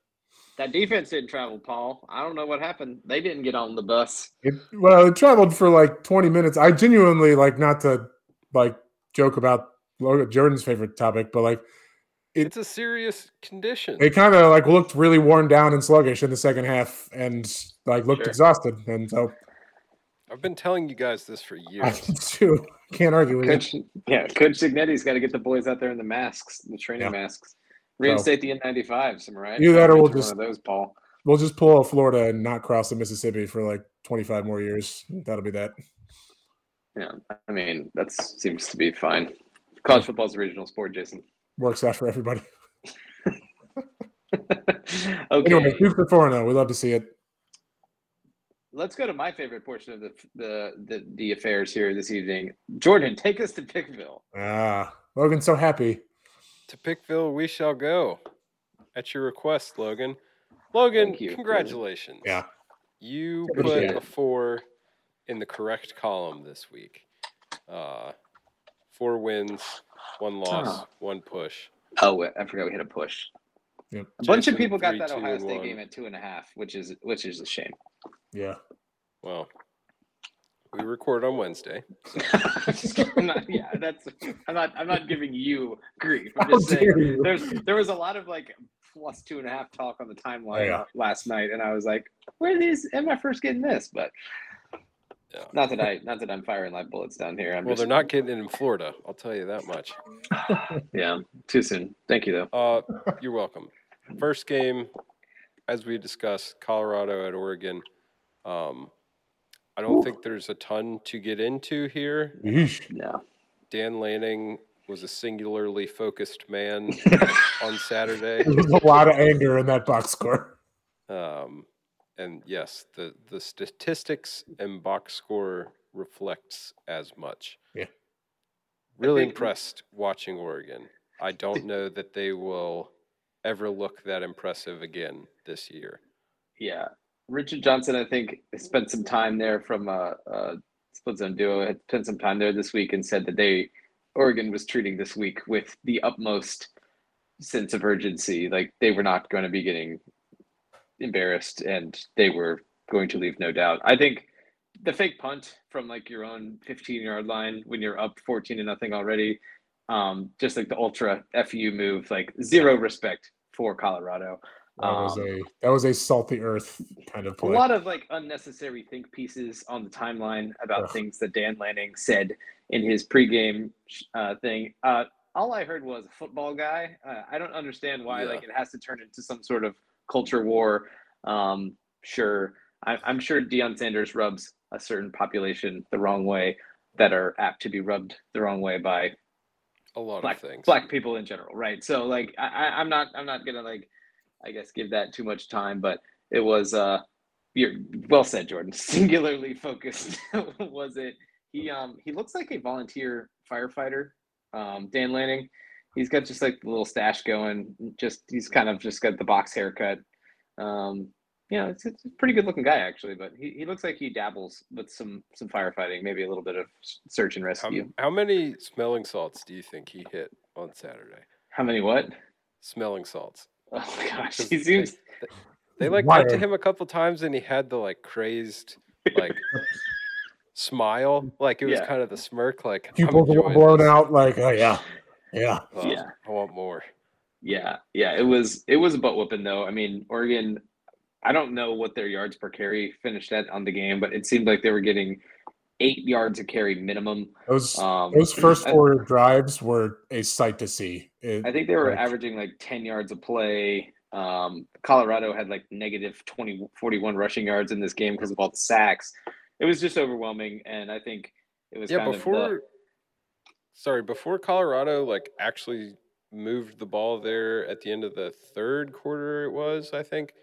That defense didn't travel, Paul. I don't know what happened. They didn't get on the bus. It, well, it traveled for like 20 minutes. I genuinely like not to like joke about Jordan's favorite topic, but like It- it's a serious condition. It kind of like looked really worn down and sluggish in the second half and like looked Sure. exhausted. And so I've been telling you guys this for I years. too can't argue with you. Coach, yeah, Coach Cignetti's got to get the boys out there in the masks, the training Yeah. masks. Reinstate the N95s, am I right? Either that or we'll you one just- of those, Paul. We'll just pull out Florida and not cross the Mississippi for like 25 more years. That'll be that. Yeah, I mean that seems to be fine. College football's a regional sport, Jason. Works out for everybody. okay, Anyway, Duke for 4 0. We love to see it. let's go to my favorite portion of the, the the the affairs here this evening. Jordan, take us to Pickville. Ah, Logan's so happy. To Pickville we shall go. At your request, Logan. Logan, you. congratulations. Yeah. You Appreciate put a four in the correct column this week. Uh, four wins, one loss, Oh. one push. Oh, wait, I forgot we had a push. Yep. A bunch of people got three, that Ohio and State one. game at two and a half, which is which is a shame. Yeah. Well, we record on Wednesday. I'm just kidding. I'm not, yeah, that's. I'm not. I'm not giving you grief. I'm How just saying. you. There's there was a lot of like plus two and a half talk on the timeline Yeah. last night, and I was like, "Where are these? Am I first getting this?" But Yeah. not that I not that I'm firing live bullets down here. I'm Well, just they're not getting it in Florida. I'll tell you that much. yeah too soon. Thank you though. Uh, you're welcome. First game, as we discussed, Colorado at Oregon. Um, I don't think there's a ton to get into here. Yeesh. No. Dan Lanning was a singularly focused man on Saturday. There was a lot of anger in that box score. Um, and yes, the, the statistics and box score reflects as much. Yeah. Really think- impressed watching Oregon. I don't know that they will ever look that impressive again this year. Yeah, Richard Johnson, I think, spent some time there from uh, uh, Split Zone Duo. Had spent some time there this week and said that they Oregon was treating this week with the utmost sense of urgency. Like they were not going to be getting embarrassed, and they were going to leave no doubt. I think the fake punt from like your own 15 yard line when you're up 14 to nothing already, um, just like the ultra fu move, like zero respect for Colorado. That was Um, a that was a salty earth kind of a lot of like unnecessary think pieces on the timeline about Ugh. things that Dan Lanning said in his pregame uh, thing. Uh, all I heard was a football guy. Uh, I don't understand why Yeah. like it has to turn into some sort of culture war. Um, sure, I, I'm sure Deion Sanders rubs a certain population the wrong way that are apt to be rubbed the wrong way by A lot black of things. black people in general, right? So like I, I, I'm not I'm not gonna like I guess give that too much time, but it was uh you're well said, Jordan. Singularly focused was it. He um he looks like a volunteer firefighter, um, Dan Lanning. He's got just like the little stash going, just he's kind of just got the box haircut. Um you know, it's, it's a pretty good looking guy actually, but he, he looks like he dabbles with some some firefighting, maybe a little bit of search and How, rescue. how many smelling salts do you think he hit on Saturday? How many what? Smelling salts. Oh my gosh, 'Cause he they- seems They like cut to him a couple times and he had the like crazed like smile. Like it was Yeah. kind of the smirk, like Pupils were blown this. out. Like, oh yeah, yeah. Uh, Yeah. I want more. Yeah, yeah, it was it was a butt whooping though. I mean, Oregon, I don't know what their yards per carry finished at on the game, but it seemed like they were getting eight yards a carry minimum. Those Um, those first I- four drives were a sight to see. It- I think they were like- averaging like 10 yards a play. Um, Colorado had like negative 20, 41 rushing yards in this game because of all the sacks. It was just overwhelming. And I think it was Yeah, kind of before sorry, before Colorado like actually moved the ball there at the end of the third quarter, it was I think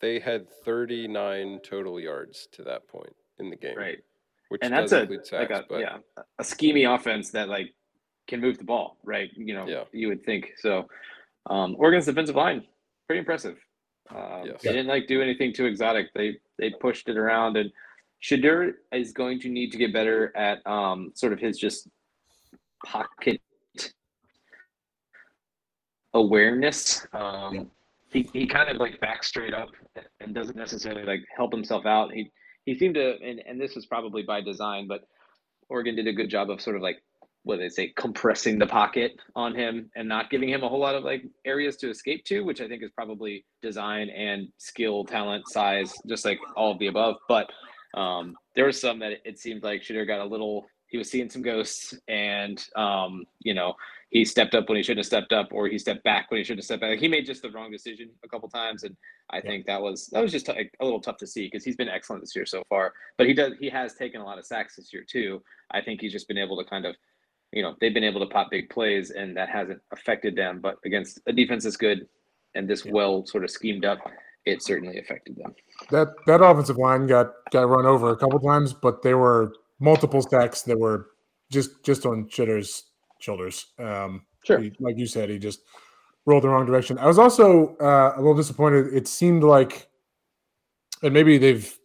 they had 39 total yards to that point in the game, Right. Which and that's a include like a but yeah a scheming offense that like can move the ball, right? You know, Yeah. you would think so. Um, Oregon's defensive line pretty impressive. Um, Yes. They didn't like do anything too exotic. They they pushed it around, and Shedeur is going to need to get better at um, sort of his just pocket awareness. Um, he, he kind of like backs straight up and doesn't necessarily like help himself out. He he seemed to, and, and this was probably by design, but Oregon did a good job of sort of like what do they say, compressing the pocket on him and not giving him a whole lot of like areas to escape to, which I think is probably design and skill, talent, size, just like all of the above. But um, there was some that it seemed like Shedeur got a little. He was seeing some ghosts, and um, you know he stepped up when he shouldn't have stepped up, or he stepped back when he shouldn't have stepped back. He made just the wrong decision a couple times, and I think that was that was just a little tough to see because he's been excellent this year so far. But he does he has taken a lot of sacks this year too. I think he's just been able to kind of, you know, they've been able to pop big plays, and that hasn't affected them. But against a defense that's good and this well sort of schemed up, it certainly affected them. That that offensive line got got run over a couple times, but there were multiple sacks that were just just on Shedeur's shoulders. Um, Sure. he- like you said, he just rolled the wrong direction. I was also uh, a little disappointed. It seemed like, and maybe they've.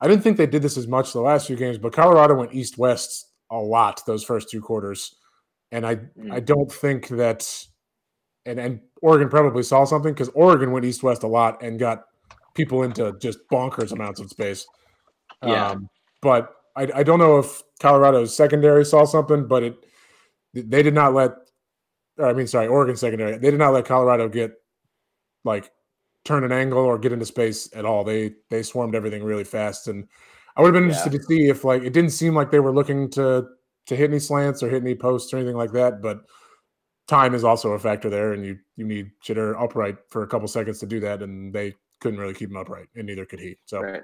I didn't think they did this as much the last few games, but Colorado went east west a lot those first two quarters, and I I don't think that, and and Oregon probably saw something because Oregon went east west a lot and got people into just bonkers amounts of space. Yeah. Um, but I, I don't know if Colorado's secondary saw something, but it they did not let. Or I mean, sorry, Oregon secondary. They did not let Colorado get like turn an angle or get into space at all. They they swarmed everything really fast, and I would have been interested to see if like it didn't seem like they were looking to to hit any slants or hit any posts or anything like that, but time is also a factor there, and you you need Shedeur upright for a couple seconds to do that, and they couldn't really keep him upright, and neither could he. So Right.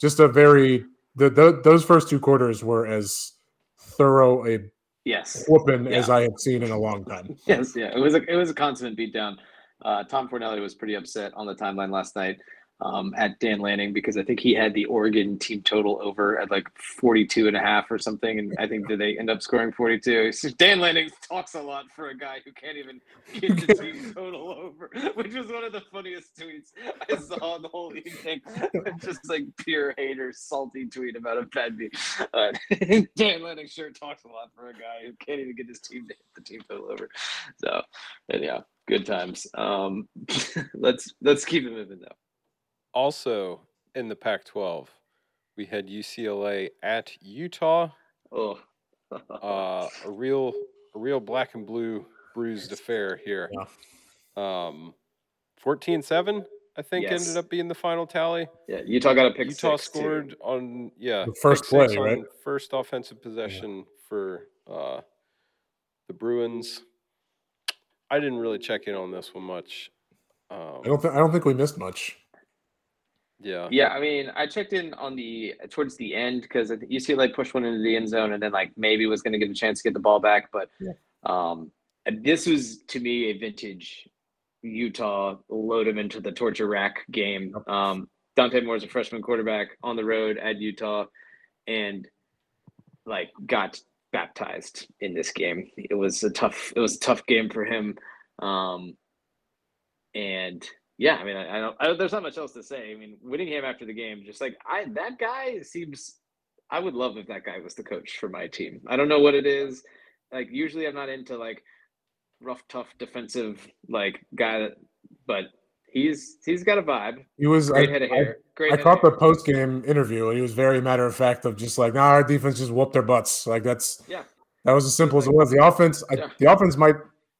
just a very the, the those first two quarters were as thorough a Yes. whooping as I had seen in a long time. Yes, yeah, it was a it was a consummate beatdown. Uh, Tom Fornelli was pretty upset on the timeline last night um, at Dan Lanning because I think he had the Oregon team total over at like 42 and a half or something. And I think did they end up scoring 42? So Dan Lanning talks a lot for a guy who can't even get the team total over, which was one of the funniest tweets I saw the whole evening. Just like pure hater, salty tweet about a bad beat. Uh, Dan Lanning sure talks a lot for a guy who can't even get his team to hit the team total over. So, and yeah, good times. Um, let's let's keep it moving though. Also in the Pac-12, we had UCLA at Utah. Oh, uh, a real a real black and blue bruised affair here. Um, 14-7, I think Yes. ended up being the final tally. yeah, Utah got a pick. Utah six, too. scored on yeah The first pick play, right? on First offensive possession for uh, the Bruins. I didn't really check in on this one much. Um, I don't think I don't think we missed much. Yeah, Yeah, I mean, I checked in on the towards the end because I think UCLA pushed one into the end zone and then like maybe was going to get a chance to get the ball back, but Yeah. um, this was to me a vintage Utah load him into the torture rack game. Um, Dante Moore's a freshman quarterback on the road at Utah, and like got baptized in this game. It was a tough. It was a tough game for him. Um, and yeah, I mean, I, I don't. I, there's not much else to say. I mean, Whittingham after the game, just like I, that guy seems. I would love if that guy was the coach for my team. I don't know what it is. Like usually, I'm not into like rough, tough, defensive like guy, that, but he's he's got a vibe. He was Great I, head of hair. Great. I caught the post game interview and he was very matter of fact of just like, nah, our defense just whooped their butts. Like that's Yeah. that was as simple as it was. The offense, Yeah. I, the offense might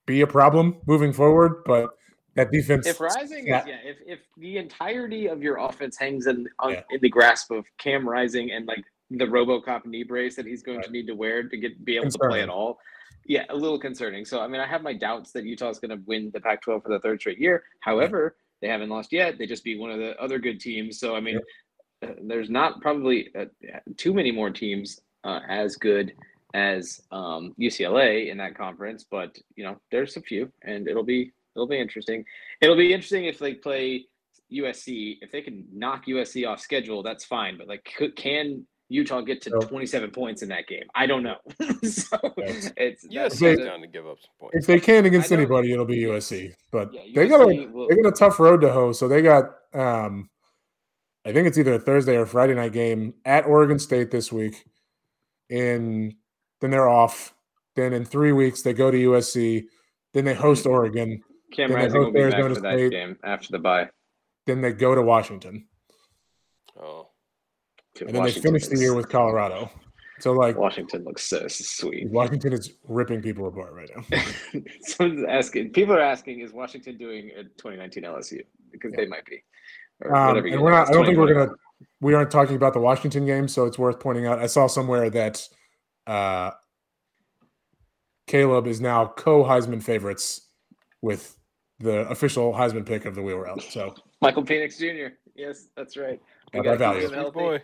be a problem moving forward, but that defense. If Rising, Yeah. is, yeah, if, if the entirety of your offense hangs in on, Yeah. in the grasp of Cam Rising and like the RoboCop knee brace that he's going Right. to need to wear to get be able to play at all, yeah, a little concerning. So I mean, I have my doubts that Utah is going to win the Pac-12 for the third straight year. However, they haven't lost yet. They just beat one of the other good teams. So I mean, uh, there's not probably uh, too many more teams uh, as good as um, UCLA in that conference, but you know, there's a few, and it'll be it'll be interesting. It'll be interesting if they play USC. If they can knock USC off schedule, that's fine. But like, can Utah get to So- 27 points in that game? I don't know. so Yes. it's that's- USC is they- down to give up some points. If they can against anybody, it'll be USC. But Yeah, they got a USC will- they got a tough road to hoe. So they got um I think it's either a Thursday or Friday night game at Oregon State this week. And then they're off. Then in three weeks they go to USC. Then they host Oregon. Cam then they Rising will host be Arizona back for that game after the bye. Then they go to Washington. Oh, And then they finish the year with Colorado. So like Washington looks so sweet. Washington is ripping people apart right now. Someone's asking. People are asking, is Washington doing a 2019 LSU? Because they might be. Um, and we're not, I don't think we're gonna. We aren't talking about the Washington game, so it's worth pointing out. I saw somewhere that uh, Caleb is now co Heisman favorites with the official Heisman pick of the wheel route. So Michael Penix Jr. Yes, that's right. We Got that value. keep him boy.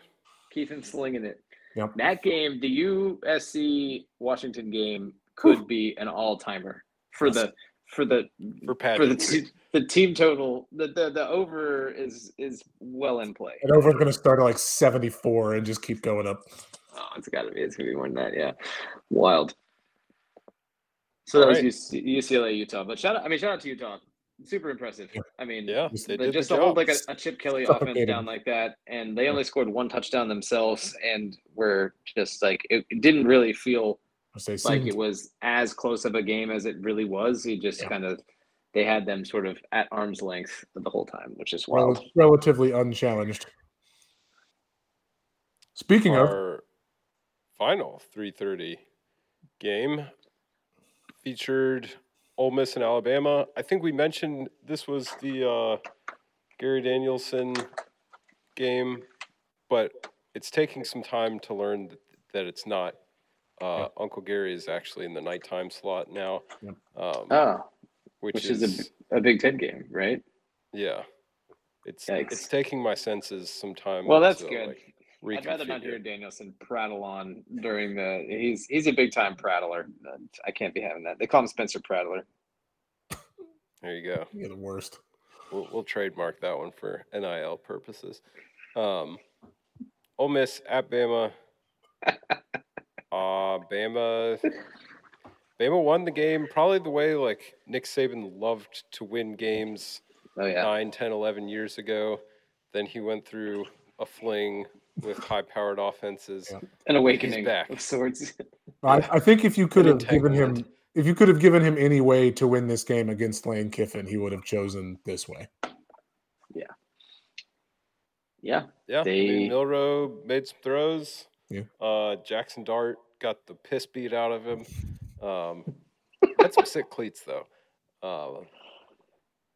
keep him slinging it. Yep. That game, the USC Washington game, could be an all timer for Yes. the for the For for the pageantry. the team total. The, the the over is is well in play. and over is going to start at like seventy four and just keep going up. Oh, it's got to be. It's gonna be more than that. Yeah, wild. So that Alright. was UCLA, Utah. But shout out. I mean, shout out to Utah. Super impressive. I mean, Yeah, Just- they the- just to hold like a, a Chip Kelly offense down like that, and they only scored one touchdown themselves, and were just like it, it didn't really feel like it was as close of a game as it really was. He just Yeah. kind of they had them sort of at arm's length the whole time, which is rel- wild. relatively unchallenged. Speaking of, Our final 3:30 game featured Ole Miss and Alabama. I think we mentioned this was the uh, Gary Danielson game, but it's taking some time to learn that, that it's not. Uh, Uncle Gary is actually in the nighttime slot now, Yep. um, Oh, which, which is, is a, a Big Ten game, right? yeah. It's Yikes. it's taking my senses some time. Well, that's to, good. like, I'd rather not hear Danielson prattle on during the. He's he's a big time prattler. I can't be having that. They call him Spencer Prattler. There you go. you're the worst. We'll, we'll trademark that one for NIL purposes. Um, Ole Miss at Bama. Uh, Bama. Bama won the game probably the way like Nick Saban loved to win games Oh yeah, nine, ten, eleven 9, 10, 11 years ago. Then he went through a fling with high powered offenses. Yeah. an awakening back. of sorts. I, I think if you could have given him, if you could have given him any way to win this game against Lane Kiffin, he would have chosen this way. yeah, Yeah, I They- mean, Milroe made some throws. Yeah. Uh, Jackson Dart got the piss beat out of him. Um, had some sick cleats though. Uh,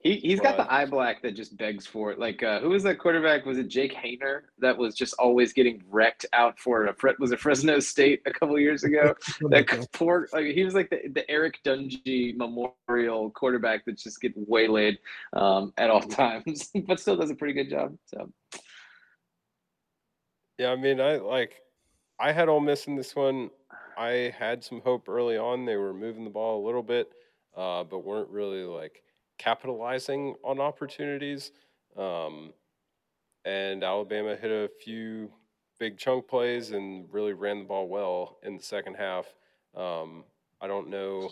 he he's got the eye black that just begs for it. Like uh, who was that quarterback? Was it Jake Haener that was just always getting wrecked out for a was it Fresno State a couple years ago? that poor like he was like the, the Eric Dungey Memorial quarterback that just get waylaid um, at all times, but still does a pretty good job. So yeah, I mean, I like, I had Ole Miss in this one. I had some hope early on. They were moving the ball a little bit, uh, but weren't really like capitalizing on opportunities. Um, and Alabama hit a few big chunk plays and really ran the ball well in the second half. Um, I don't know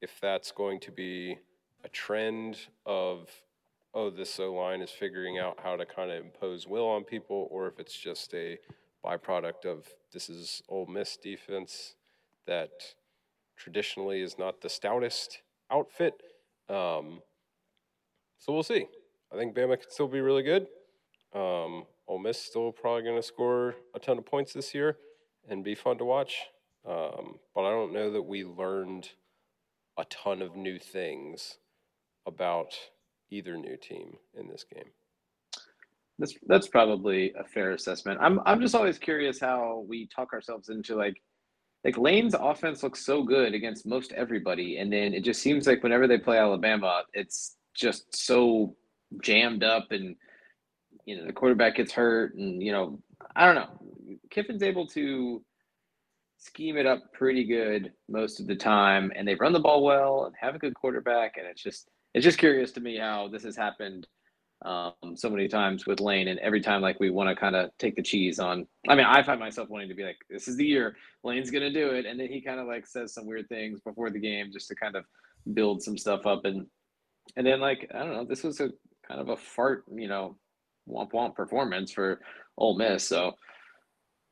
if that's going to be a trend of, oh, this O line is figuring out how to kind of impose will on people, or if it's just a byproduct of this is Ole Miss defense that traditionally is not the stoutest outfit. Um, so we'll see. I think Bama could still be really good. Um, Ole Miss still probably going to score a ton of points this year and be fun to watch. Um, but I don't know that we learned a ton of new things about either new team in this game. that's that's probably a fair assessment. I'm I'm just always curious how we talk ourselves into like like Lane's offense looks so good against most everybody, and then it just seems like whenever they play Alabama, it's just so jammed up, and you know the quarterback gets hurt, and you know I don't know. Kiffin's able to scheme it up pretty good most of the time, and they run the ball well and have a good quarterback. And it's just it's just curious to me how this has happened um, so many times with Lane, and every time like we want to kind of take the cheese on. I mean, I find myself wanting to be like, "This is the year Lane's gonna do it," and then he kind of like says some weird things before the game just to kind of build some stuff up, and and then like I don't know, this was a kind of a fart, you know, womp womp performance for Ole Miss. So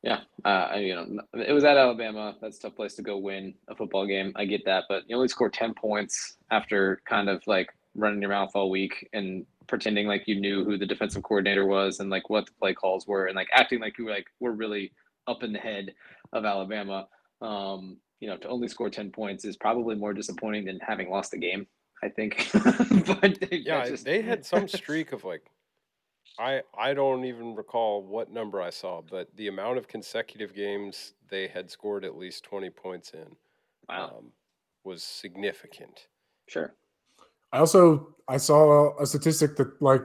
yeah, uh, you know, it was at Alabama. That's a tough place to go win a football game. I get that, but you only score ten points after kind of like running your mouth all week and pretending like you knew who the defensive coordinator was and like what the play calls were and like acting like you were like we're really up in the head of Alabama. Um, you know, to only score 10 points is probably more disappointing than having lost the game, I think. but yeah, just... they had some streak of like I I don't even recall what number I saw, but the amount of consecutive games they had scored at least 20 points in wow. Um, was significant. Sure. I also I saw a statistic that like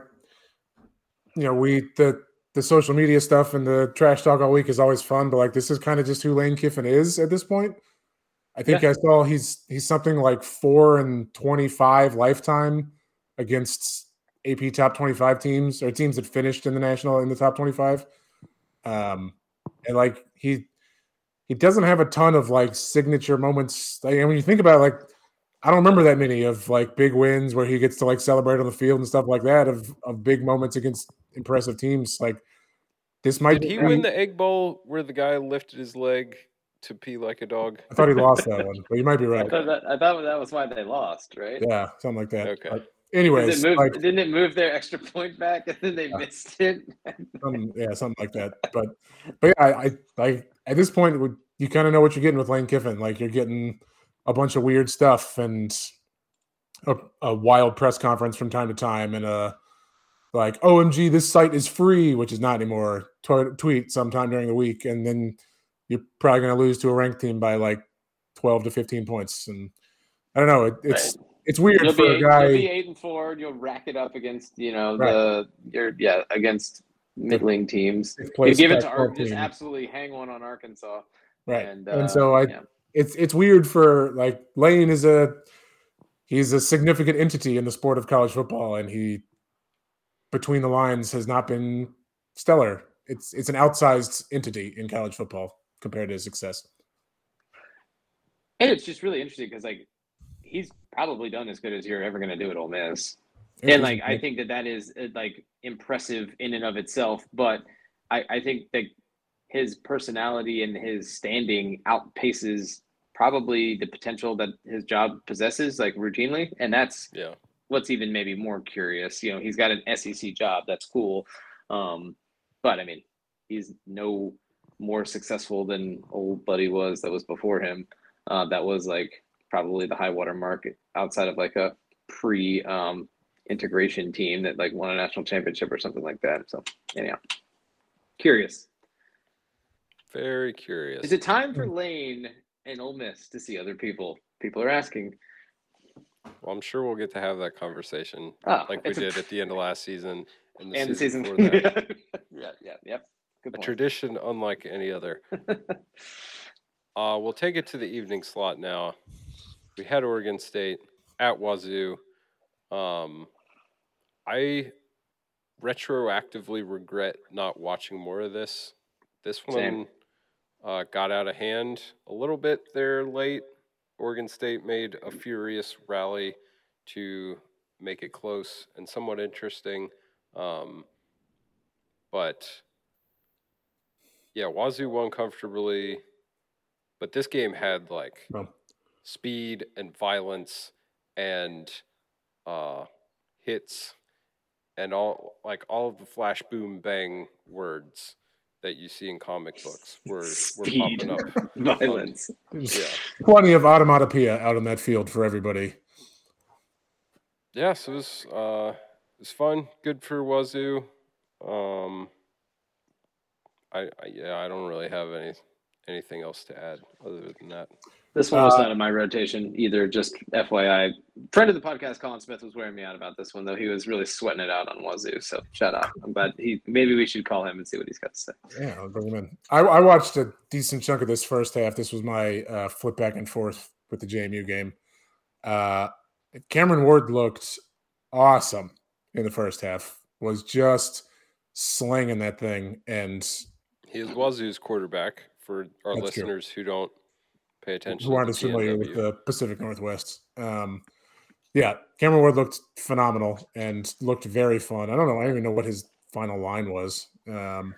you know we the the social media stuff and the trash talk all week is always fun, but like this is kind of just who Lane Kiffin is at this point. I think yeah. I saw he's he's something like four and twenty five lifetime against AP top twenty five teams or teams that finished in the national in the top twenty five. Um, and like he he doesn't have a ton of like signature moments. Like, and when you think about it, like I don't remember that many of like big wins where he gets to like celebrate on the field and stuff like that of of big moments against impressive teams. Like this might. Did he win the Egg Bowl where the guy lifted his leg to pee like a dog? I thought he lost that one, but you might be right. I thought that, I thought that was why they lost, right? Yeah, something like that. Okay. But anyways, did it move, like, didn't it move their extra point back and then they yeah. missed it? um, yeah, something like that. But but yeah, I, I at this point you kind of know what you're getting with Lane Kiffin. Like you're getting a bunch of weird stuff and a, a wild press conference from time to time and a like omg this site is free which is not anymore. T- tweet sometime during the week and then you're probably going to lose to a ranked team by like 12 to 15 points and i don't know it, it's right. it's weird you'll for be, a guy you'll be eight and four and you'll rack it up against you know right. the you're yeah against middling teams. you give it to Ar- just absolutely hang one on arkansas right. and, uh, so i yeah it's it's weird for like Lane is a he's a significant entity in the sport of college football, and he between the lines has not been stellar. It's it's an outsized entity in college football compared to his success. And it's just really interesting because like he's probably done as good as you're ever going to do at Ole Miss. And like I think that that is uh, like impressive in and of itself, but I, I think that his personality and his standing outpaces probably the potential that his job possesses like routinely and that's yeah. what's even maybe more curious you know he's got an sec job that's cool um but i mean he's no more successful than old buddy was that was before him uh that was like probably the high water mark outside of like a pre um integration team that like won a national championship or something like that so anyhow. Curious. Very curious. Is it time for lane and Ole Miss to see other people. People are asking. Well, I'm sure we'll get to have that conversation oh, like we did a... at the end of last season and the and season, season before that. yeah, yeah, yep. Good a point. tradition unlike any other. uh, we'll take it to the evening slot now. We had Oregon State at Wazoo. Um, I retroactively regret not watching more of this. This one Same. Uh, got out of hand a little bit there late. Oregon State made a furious rally to make it close and somewhat interesting. Um, but yeah, Wazoo won comfortably. But this game had like oh. speed and violence and uh, hits and all like all of the flash boom bang words that you see in comic books were, were popping up. Violence. yeah. Plenty of automatopoeia out on that field for everybody. Yes, it was uh it was fun. Good for Wazoo. Um I, I yeah, I don't really have any anything else to add other than that. This one was Uh, not in my rotation either. Just FYI, friend of the podcast, Colin Smith, was wearing me out about this one though. He was really sweating it out on Wazoo. So shout out. I'm he. Maybe we should call him and see what he's got to say. Yeah, I'll bring him in. I, I watched a decent chunk of this first half. This was my uh, flip back and forth with the JMU game. Uh, Cameron Ward looked awesome in the first half. Was just slinging that thing, and He is Wazoo's quarterback for our That's true. listeners who don't pay attention. who aren't as familiar with the Pacific Northwest. Um, yeah, Cameron Ward looked phenomenal and looked very fun. I don't know. I don't even know what his final line was. Um,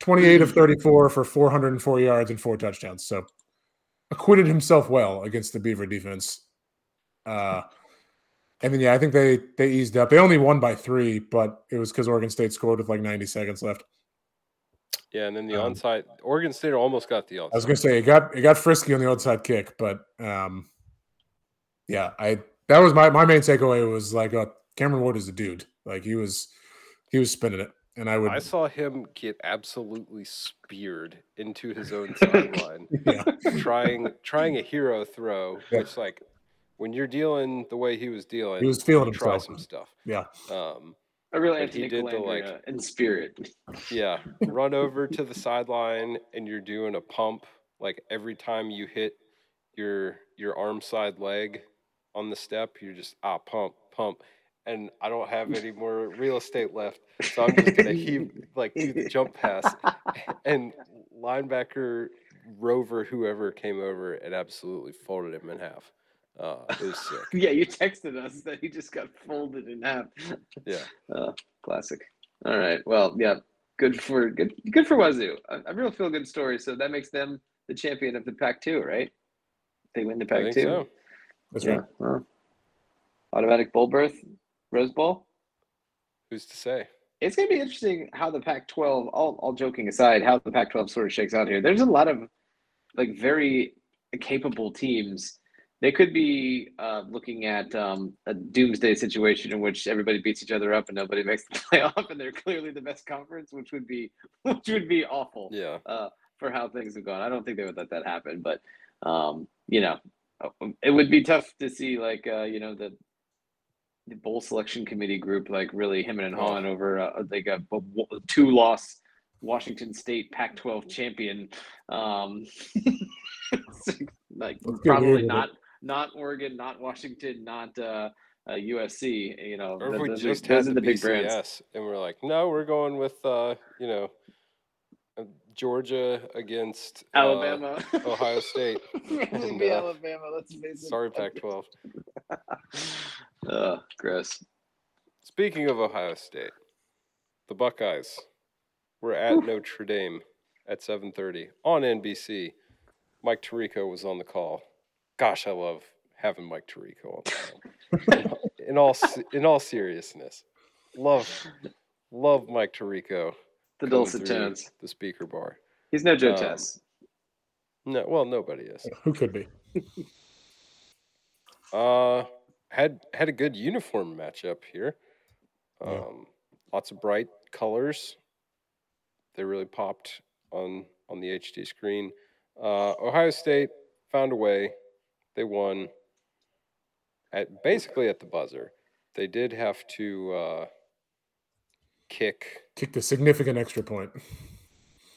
28 of 34 for 404 yards and four touchdowns. So acquitted himself well against the Beaver defense. Uh, and then yeah, I think they they eased up. They only won by three, but it was because Oregon State scored with like 90 seconds left. Yeah, and then the Um, onside. Oregon State almost got the onside. I was gonna say it got it got frisky on the outside kick, but um, yeah, I that was my my main takeaway was like uh, Cameron Ward is a dude. Like he was he was spinning it, and I would I saw him get absolutely speared into his own sideline, yeah trying trying a hero throw, Yeah. which like when you're dealing the way he was dealing, he was feeling try himself. some stuff. Yeah, Um, A real But he Anthony did the, like- in spirit. yeah, run over to the sideline and you're doing a pump. Like every time you hit your your arm side leg on the step, you're just ah pump pump. And I don't have any more real estate left, so I'm just gonna heave like do the jump pass. And linebacker Rover, whoever came over, and absolutely folded him in half. Uh, it was sick. Yeah, you texted us that he just got folded in half. Yeah. Uh, classic. All right. Well, yeah. Good for good. Good for Wazoo. A, a real feel good story. So that makes them the champion of the Pac-2, right? They win the I Pac-2. so. that's yeah. right. Well, automatic bowl berth, Rose Bowl. Who's to say? It's going to be interesting how the Pac-12. All, all joking aside, how the Pac-12 sort of shakes out here. There's a lot of like very capable teams. They could be uh, looking at um, a doomsday situation in which everybody beats each other up and nobody makes the playoff, and they're clearly the best conference, which would be which would be awful Yeah. uh, for how things have gone. I don't think they would let that happen, but um, you know, it would be tough to see like uh, you know the the bowl selection committee group like really him and hawing over uh, like a, a two loss Washington State Pac-12 champion. Um, like probably not. with not Oregon, not Washington, not uh, uh, USC. You know, Or if th- we just those had the the big brands. And we're like, no, we're going with uh, you know, uh, Georgia against uh, Alabama, Ohio State. And, be uh, Alabama. Face it. Sorry, Pac-12. Oh, gross. Speaking of Ohio State, the Buckeyes were at Notre Dame at 7:30 on NBC. Mike Tirico was on the call. Gosh, I love having Mike Tirico on the call. in all in all seriousness, love love Mike Tirico. The dulcet through tones. The speaker bar. He's no Joe Um, Tess. No, well, nobody is. Who could be? Uh, had had a good uniform matchup here. Um, Yeah. lots of bright colors. They really popped on on the HD screen. Uh, Ohio State found a way. They won at basically at the buzzer. They did have to uh, kick. Kicked a significant extra point.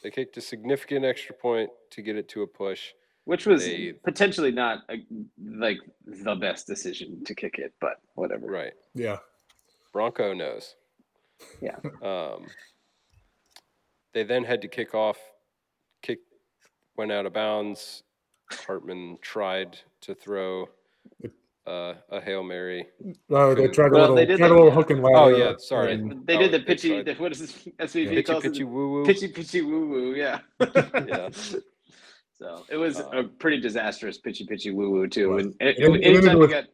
They kicked a significant extra point to get it to a push. Which was they- potentially not a, like the best decision to kick it, but whatever. Right. Yeah, Bronco knows. Yeah. Um, they then had to kick off. Kick went out of bounds. Hartman tried to throw uh, a hail mary. oh, they tried a Well, little, they did tried a little hook and ladder. Oh, yeah, sorry. and- They Oh, did the pitchy. tried- The, what is this? SVP Pitchy it pitchy woo woo. Pitchy pitchy woo woo. Yeah. Yeah. So it was Uh, a pretty disastrous pitchy pitchy woo woo too. was. And it, And- and then anytime you was- got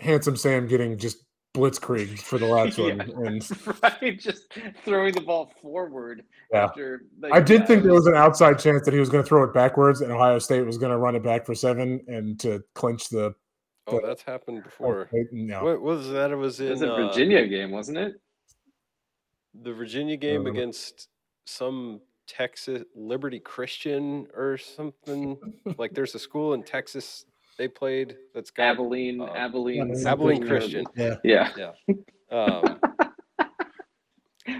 handsome Sam getting just blitzkrieg for the last one, and right, just throwing the ball forward Yeah. after. Like, I did yeah, think it there was an outside chance that he was going to throw it backwards, and Ohio State was going to run it back for seven and to clinch the. Oh, the- that's happened before. No. What was that? It was It in was a uh, Virginia game, wasn't it? the Virginia game Uh, against some Texas Liberty Christian or something. like there's a school in Texas they played that's got Abilene, uh, Abilene, Abilene Christian. Yeah. Yeah. Um,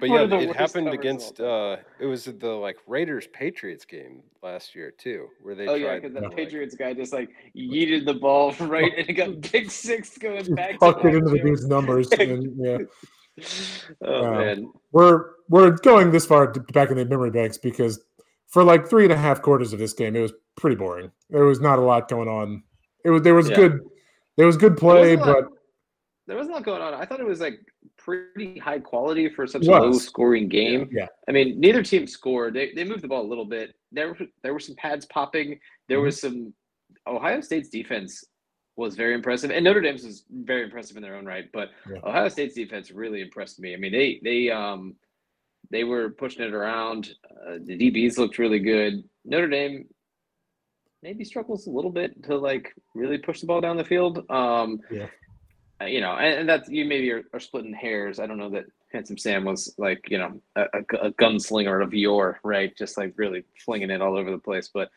but yeah, it happened against. Uh, it was the like Raiders Patriots game last year too, where they Oh yeah, because the like- Patriots guy just like yeeted the ball right and it got big six going back. to Tucked it back into the dude's numbers. And, yeah. Oh Wow. man, we're we're going this far back in the memory banks because for like three and a half quarters of this game, it was pretty boring. There was not a lot going on. It was there was Yeah. good there was good play, wasn't a lot- but there wasn't a lot going on. I thought it was like pretty high quality for such a low scoring game. Yeah. I mean, neither team scored. They, they moved the ball a little bit. There were there were some pads popping. There Mhm. was some Ohio State's defense was very impressive, and Notre Dame's was very impressive in their own right. But Yeah. Ohio State's defense really impressed me. I mean, they they um they were pushing it around. Uh, the DBs looked really good. Notre Dame maybe struggles a little bit to like really push the ball down the field. Um, Yeah. uh, you know, and, and that's you maybe are, are splitting hairs. I don't know that Handsome Sam was like you know a, a, a gunslinger of yore, right? Just like really flinging it all over the place. But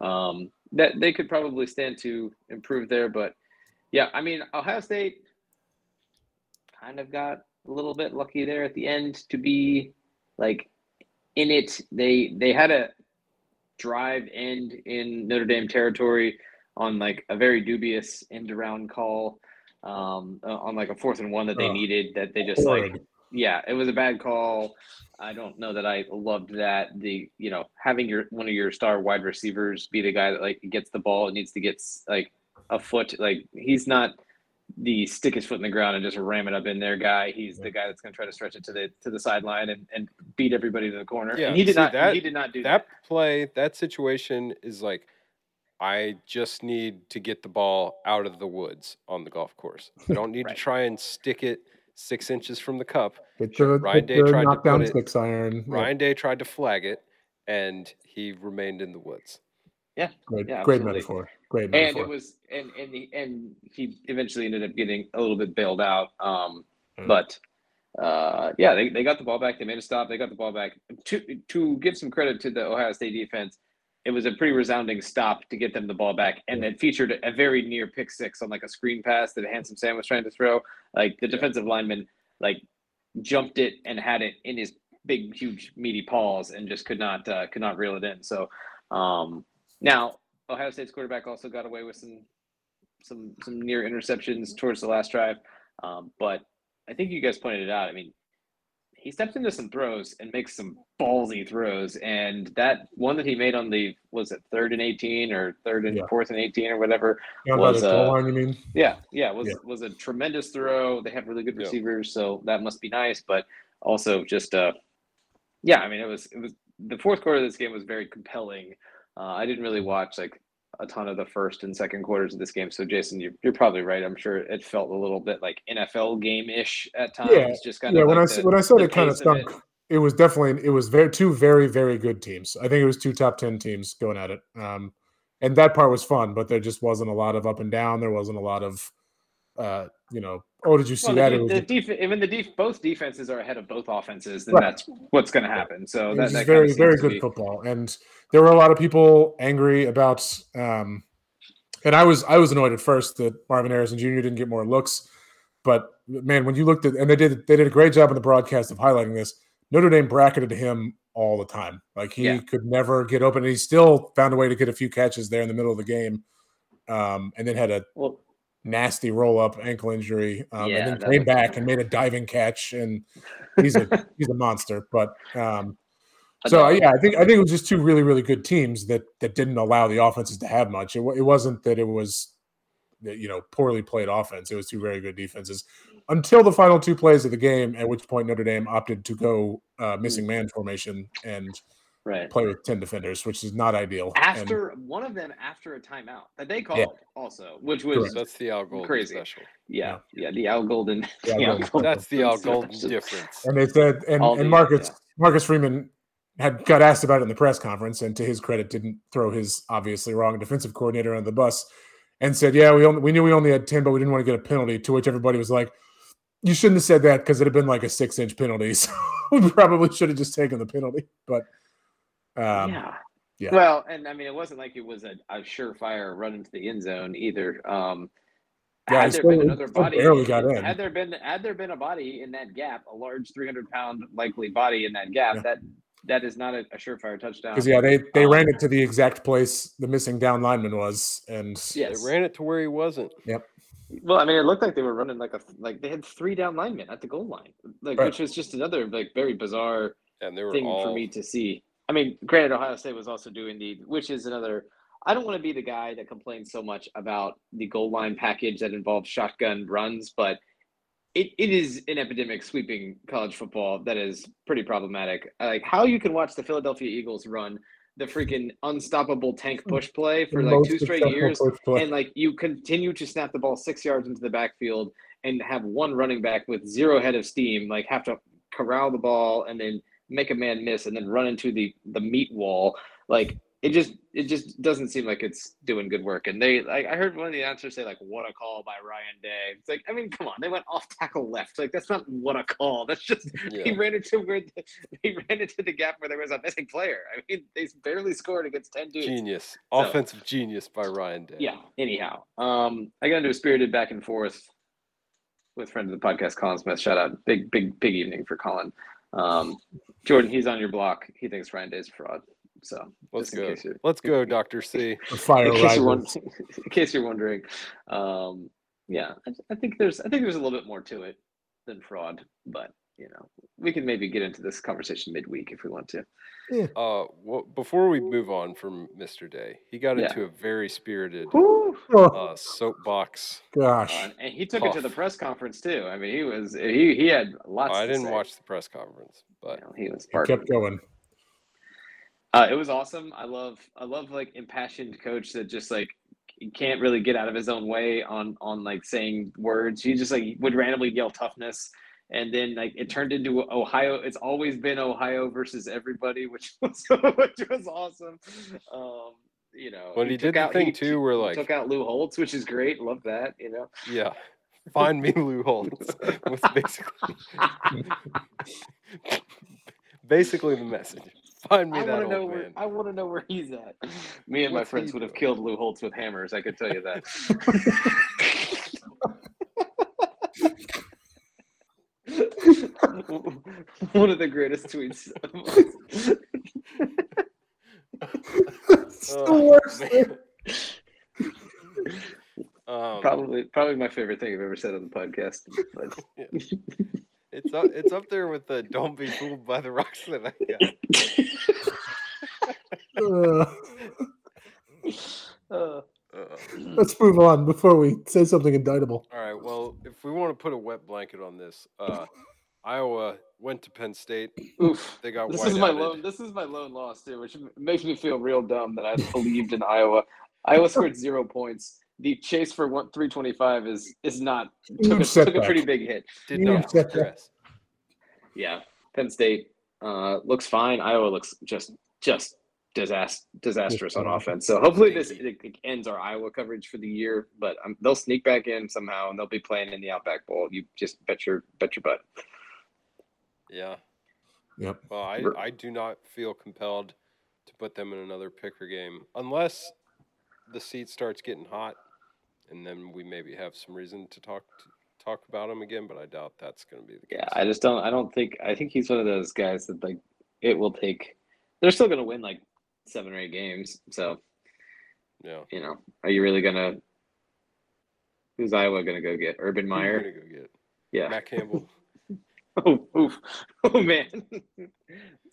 um, that they could probably stand to improve there. But yeah, I mean, Ohio State kind of got a little bit lucky there at the end to be like in it. They they had a drive end in Notre Dame territory on like a very dubious end around call um, uh, on like a fourth and one that they Oh, needed that they just like yeah it was a bad call. I don't know that i loved that. The you know having your one of your star wide receivers be the guy that like gets the ball and needs to get like a foot like he's not the stick his foot in the ground and just ram it up in there guy he's the guy that's going to try to stretch it to the to the sideline and, and beat everybody to the corner Yeah, and he did see, not that- he did not do that play, that situation is like, I just need to get the ball out of the woods on the golf course. I don't need Right. to try and stick it six inches from the cup. Get the, Ryan get Day tried to knockdown put it- six iron. Yeah, Ryan Day tried to flag it, and he remained in the woods. Great, yeah, great metaphor. Great metaphor. and it was and and he, and he eventually ended up getting a little bit bailed out um Mm. but uh yeah they, they got the ball back they made a stop they got the ball back to to give some credit to the ohio state defense it was a pretty resounding stop to get them the ball back and it featured a very near pick six on like a screen pass that handsome sam was trying to throw like the defensive lineman like jumped it and had it in his big huge meaty paws and just could not uh, could not reel it in so um now Ohio State's quarterback also got away with some some some near interceptions towards the last drive, um, but I think you guys pointed it out. I mean, he steps into some throws and makes some ballsy throws, and that one that he made on the was it third and eighteen or third and Yeah. fourth and eighteen or whatever. Down by was, the goal uh, line, you mean? Yeah, yeah, was Yeah. was a tremendous throw. They have really good Yeah. receivers, so that must be nice. But also just uh, yeah, I mean it was it was the fourth quarter of this game was very compelling. Uh, I didn't really watch like a ton of the first and second quarters of this game, so Jason, you're, you're probably right. I'm sure it felt a little bit like NFL game ish at times. Yeah, just kind Yeah, of when I like the- when I said it kind of of it. stunk, it was definitely it was very two very very good teams. I think it was two top ten teams going at it, um, and that part was fun. But there just wasn't a lot of up and down. There wasn't a lot of, uh, you know, oh, did you see Well, that? the, the def- when the def- both defenses are ahead of both offenses, then Right. that's what's going to happen. So it that, was that just kinda very very good be- football, and there were a lot of people angry about. Um, and I was I was annoyed at first that Marvin Harrison Jr. didn't get more looks, but man, when you looked at and they did they did a great job in the broadcast of highlighting this. Notre Dame bracketed him all the time. Like he Yeah. could never get open. And he still found a way to get a few catches there in the middle of the game, um, and then had a Well, nasty roll up ankle injury, um, Yeah, and then came back and made a diving catch. And he's a he's a monster. But um, so yeah, I think I think it was just two really really good teams that that didn't allow the offenses to have much. It, it wasn't that it was you know poorly played offense. It was two very good defenses until the final two plays of the game, at which point Notre Dame opted to go uh, missing man formation and right. play with ten defenders, which is not ideal. And- after one of them after a timeout that they called also, which was Correct. That's the Al Golden Crazy. special. yeah, yeah, the Al Golden. Yeah, the Al Golden. Golden That's the Al. Golden difference. And they said, and, All the- and Marcus yeah. Marcus Freeman had got asked about it in the press conference, and to his credit, didn't throw his obviously wrong defensive coordinator on the bus, and said, "Yeah, we only, we knew we only had ten, but we didn't want to get a penalty." To which everybody was like, "You shouldn't have said that because it'd have been like a six inch penalty. So we probably should have just taken the penalty." But Um, yeah. yeah. Well, and I mean, it wasn't like it was a, a surefire run into the end zone either. Um, Yeah, had there still- been another body, barely got in. had there been had there been a body in that gap, a large 300 pound likely body in that gap, Yeah. that that is not a, a surefire touchdown. Because yeah, they they Um, ran it to the exact place the missing down lineman was, and Yes. They ran it to where he wasn't. Yep. Well, I mean, it looked like they were running like a like they had three down linemen at the goal line, like Right. which was just another like very bizarre And they were thing all for me to see. I mean, granted, Ohio State was also doing the, which is another. I don't want to be the guy that complains so much about the goal line package that involves shotgun runs, but it, it is an epidemic sweeping college football that is pretty problematic. Like how you can watch the Philadelphia Eagles run the freaking unstoppable tank push play for like most two straight years, and like you continue to snap the ball six yards into the backfield and have one running back with zero head of steam like have to corral the ball and then make a man miss and then run into the the meat wall like it just it just doesn't seem like it's doing good work. And they like i heard one of the announcers say like what a call by ryan day. It's like i mean come on they went off tackle left. Like that's not what a call. That's just he ran into where the, he ran into the gap where there was a missing player. I mean they barely scored against 10 dudes. Genius, So- offensive genius by Ryan Day. yeah. Anyhow, um, I got into a spirited back and forth with friend of the podcast, Colin Smith. Shout out, big, big, big evening for Colin. Um, Jordan, he's on your block. He thinks Ryan Day's a fraud. So Let's go. Let's go, Doctor C. Fire in case, you're wondering, in case you're wondering, um, yeah, I, I think there's, I think there's a little bit more to it than fraud, but you know, we can maybe get into this conversation midweek if we want to. Uh, well, before we move on from Mr. Day, he got Yeah. into a very spirited Oh uh, soapbox. gosh, Uh, and he took it to the press conference too. I mean, he was he he had lots. I to didn't say. watch the press conference, You but know, he was he barking. kept going. Uh, it was awesome. I love I love like impassioned coach that just like he can't really get out of his own way on on like saying words. He just like would randomly yell toughness, and then like it turned into Ohio. It's always been Ohio versus everybody, which was which was awesome. Um, you know, when he, took did the out- thing he- too, where like, took out Lou Holtz, which is great. Love that. You know. yeah, find me Lou Holtz was basically basically the message. Find me I that want know old where man. I want to know where he's at. Me and my friends would have killed Lou Holtz with hammers. I could tell you that. One of the greatest tweets. It's the Oh, worst thing. Um, probably, probably my favorite thing I've ever said on the podcast. But it's up, it's up there with the "Don't be fooled by the rocks that I got." Uh, let's move on before we say something indictable. all right. Well, if we want to put a wet blanket on this, uh, Iowa went to Penn State. oof. They got This is my whiteouted. lone. This is my lone loss too, which makes me feel real dumb that I believed in Iowa. Iowa scored zero points. The chase for one three twenty five is is not took a, took a pretty big hit. Did You not progress. Yeah, Penn State uh, looks fine. Iowa looks just just disaster disastrous on offense. So hopefully this it, it ends our Iowa coverage for the year. But um, they'll sneak back in somehow, and they'll be playing in the Outback Bowl. You just bet your bet your butt. Yeah. Yep. Well, I, I do not feel compelled to put them in another picker game unless the seat starts getting hot, and then we maybe have some reason to talk to talk about them again. But I doubt that's going to be the case. Yeah, I just don't. I don't think. I think he's one of those guys that like it will take. They're still going to win like seven or eight games. So yeah. you know, are you really gonna? Who's Iowa going to go get? Urban Who Meyer. gonna go get Yeah. Matt Campbell. Oh, oof. oh man,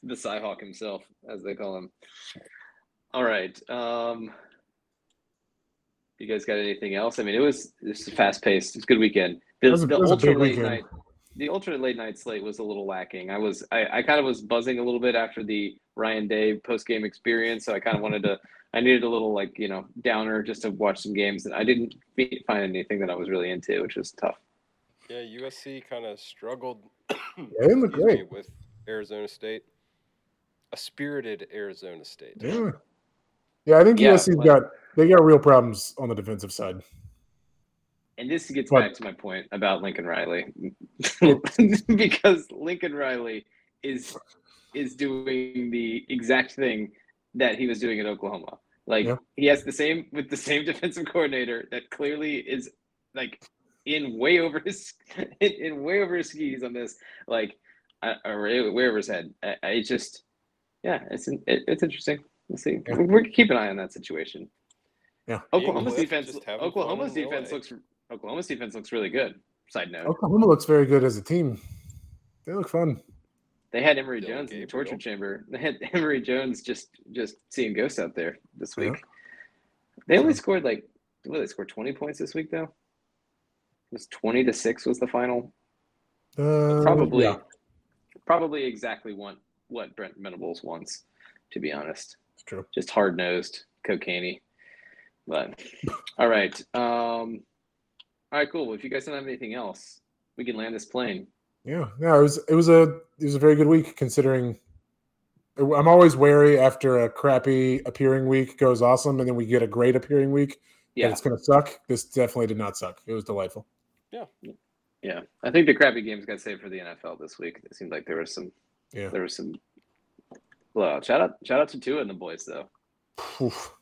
the Cyhawk himself, as they call him. All right. Um, you guys got anything else? I mean, it was this is fast paced. It's a good weekend. The, was the it was a ultra late weekend. night, the ultra late night slate was a little lacking. I was, I, I kind of was buzzing a little bit after the Ryan Day post game experience, so I kind of wanted to. I needed a little like you know downer just to watch some games, and I didn't find anything that I was really into, which was tough. Yeah, USC kind of struggled. They didn't look excuse me, great. with Arizona State. A spirited Arizona State. Yeah. Yeah, I think Yeah, USC's but- got they got real problems on the defensive side. And this gets But- back to my point about Lincoln Riley, because Lincoln Riley is is doing the exact thing that he was doing at Oklahoma. Like Yeah. he has the same with the same defensive coordinator that clearly is like in way over his in, in way over his skis on this. Like uh, or way over his head. I, I just yeah, it's it, it's interesting. We'll see. Yeah. We're, we're keep an eye on that situation. Yeah. Oklahoma's Cliff defense. just having fun Oklahoma's defense looks. Oklahoma's defense looks really good. Side note. Oklahoma looks very good as a team. They look fun. They had Emory Dylan Jones in the torture chamber. They had Emory Jones just just seeing ghosts out there this Yeah. week. They only scored like what did they scored twenty points this week though. It was twenty to six was the final. Uh, Probably, yeah, probably exactly what what Brent Venables wants. To be honest, it's true. just hard nosed, cocaine But all right, um, all right, cool. Well, if you guys don't have anything else, we can land this plane. Yeah, no, it was it was a it was a very good week considering. I'm always wary after a crappy appearing week goes awesome, and then we get a great appearing week. that Yeah, it's going to suck. This definitely did not suck. It was delightful. Yeah. Yeah. I think the crappy games got saved for the NFL this week. It seemed like there was some Yeah. there was some blowout. Shout out shout out to Tua and the boys though. Oof.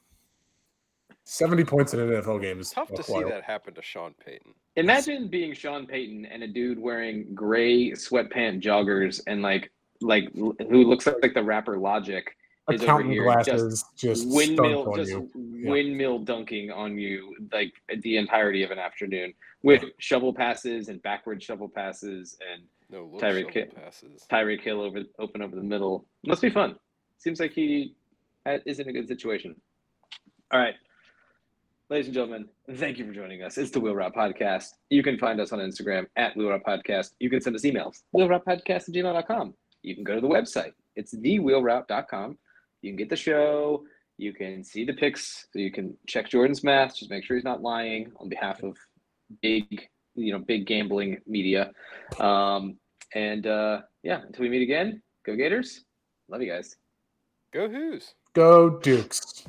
Seventy points in an NFL game is Tough to see that happen to Sean Payton. Imagine being Sean Payton and a dude wearing gray sweatpant joggers and like like who looks like the rapper Logic is over here glasses just, windmill on just you. Yeah. windmill dunking on you like the entirety of an afternoon with shovel passes and backward shovel passes and No look Tyreek shovel Hill. passes. Tyreek Hill over open over the middle. Must be fun. Seems like he is in a good situation. All right. Ladies and gentlemen, thank you for joining us. It's the Wheel Route Podcast. You can find us on Instagram at Wheel Route Podcast. You can send us emails, wheelroutepodcast at gmail.com. You can go to the website. It's thewheelroute.com. You can get the show. You can see the pics. So you can check Jordan's math. Just make sure he's not lying on behalf of big, you know, big gambling media. Um, and uh, yeah, until we meet again, go Gators. Love you guys. Go Hoos. Go Dukes.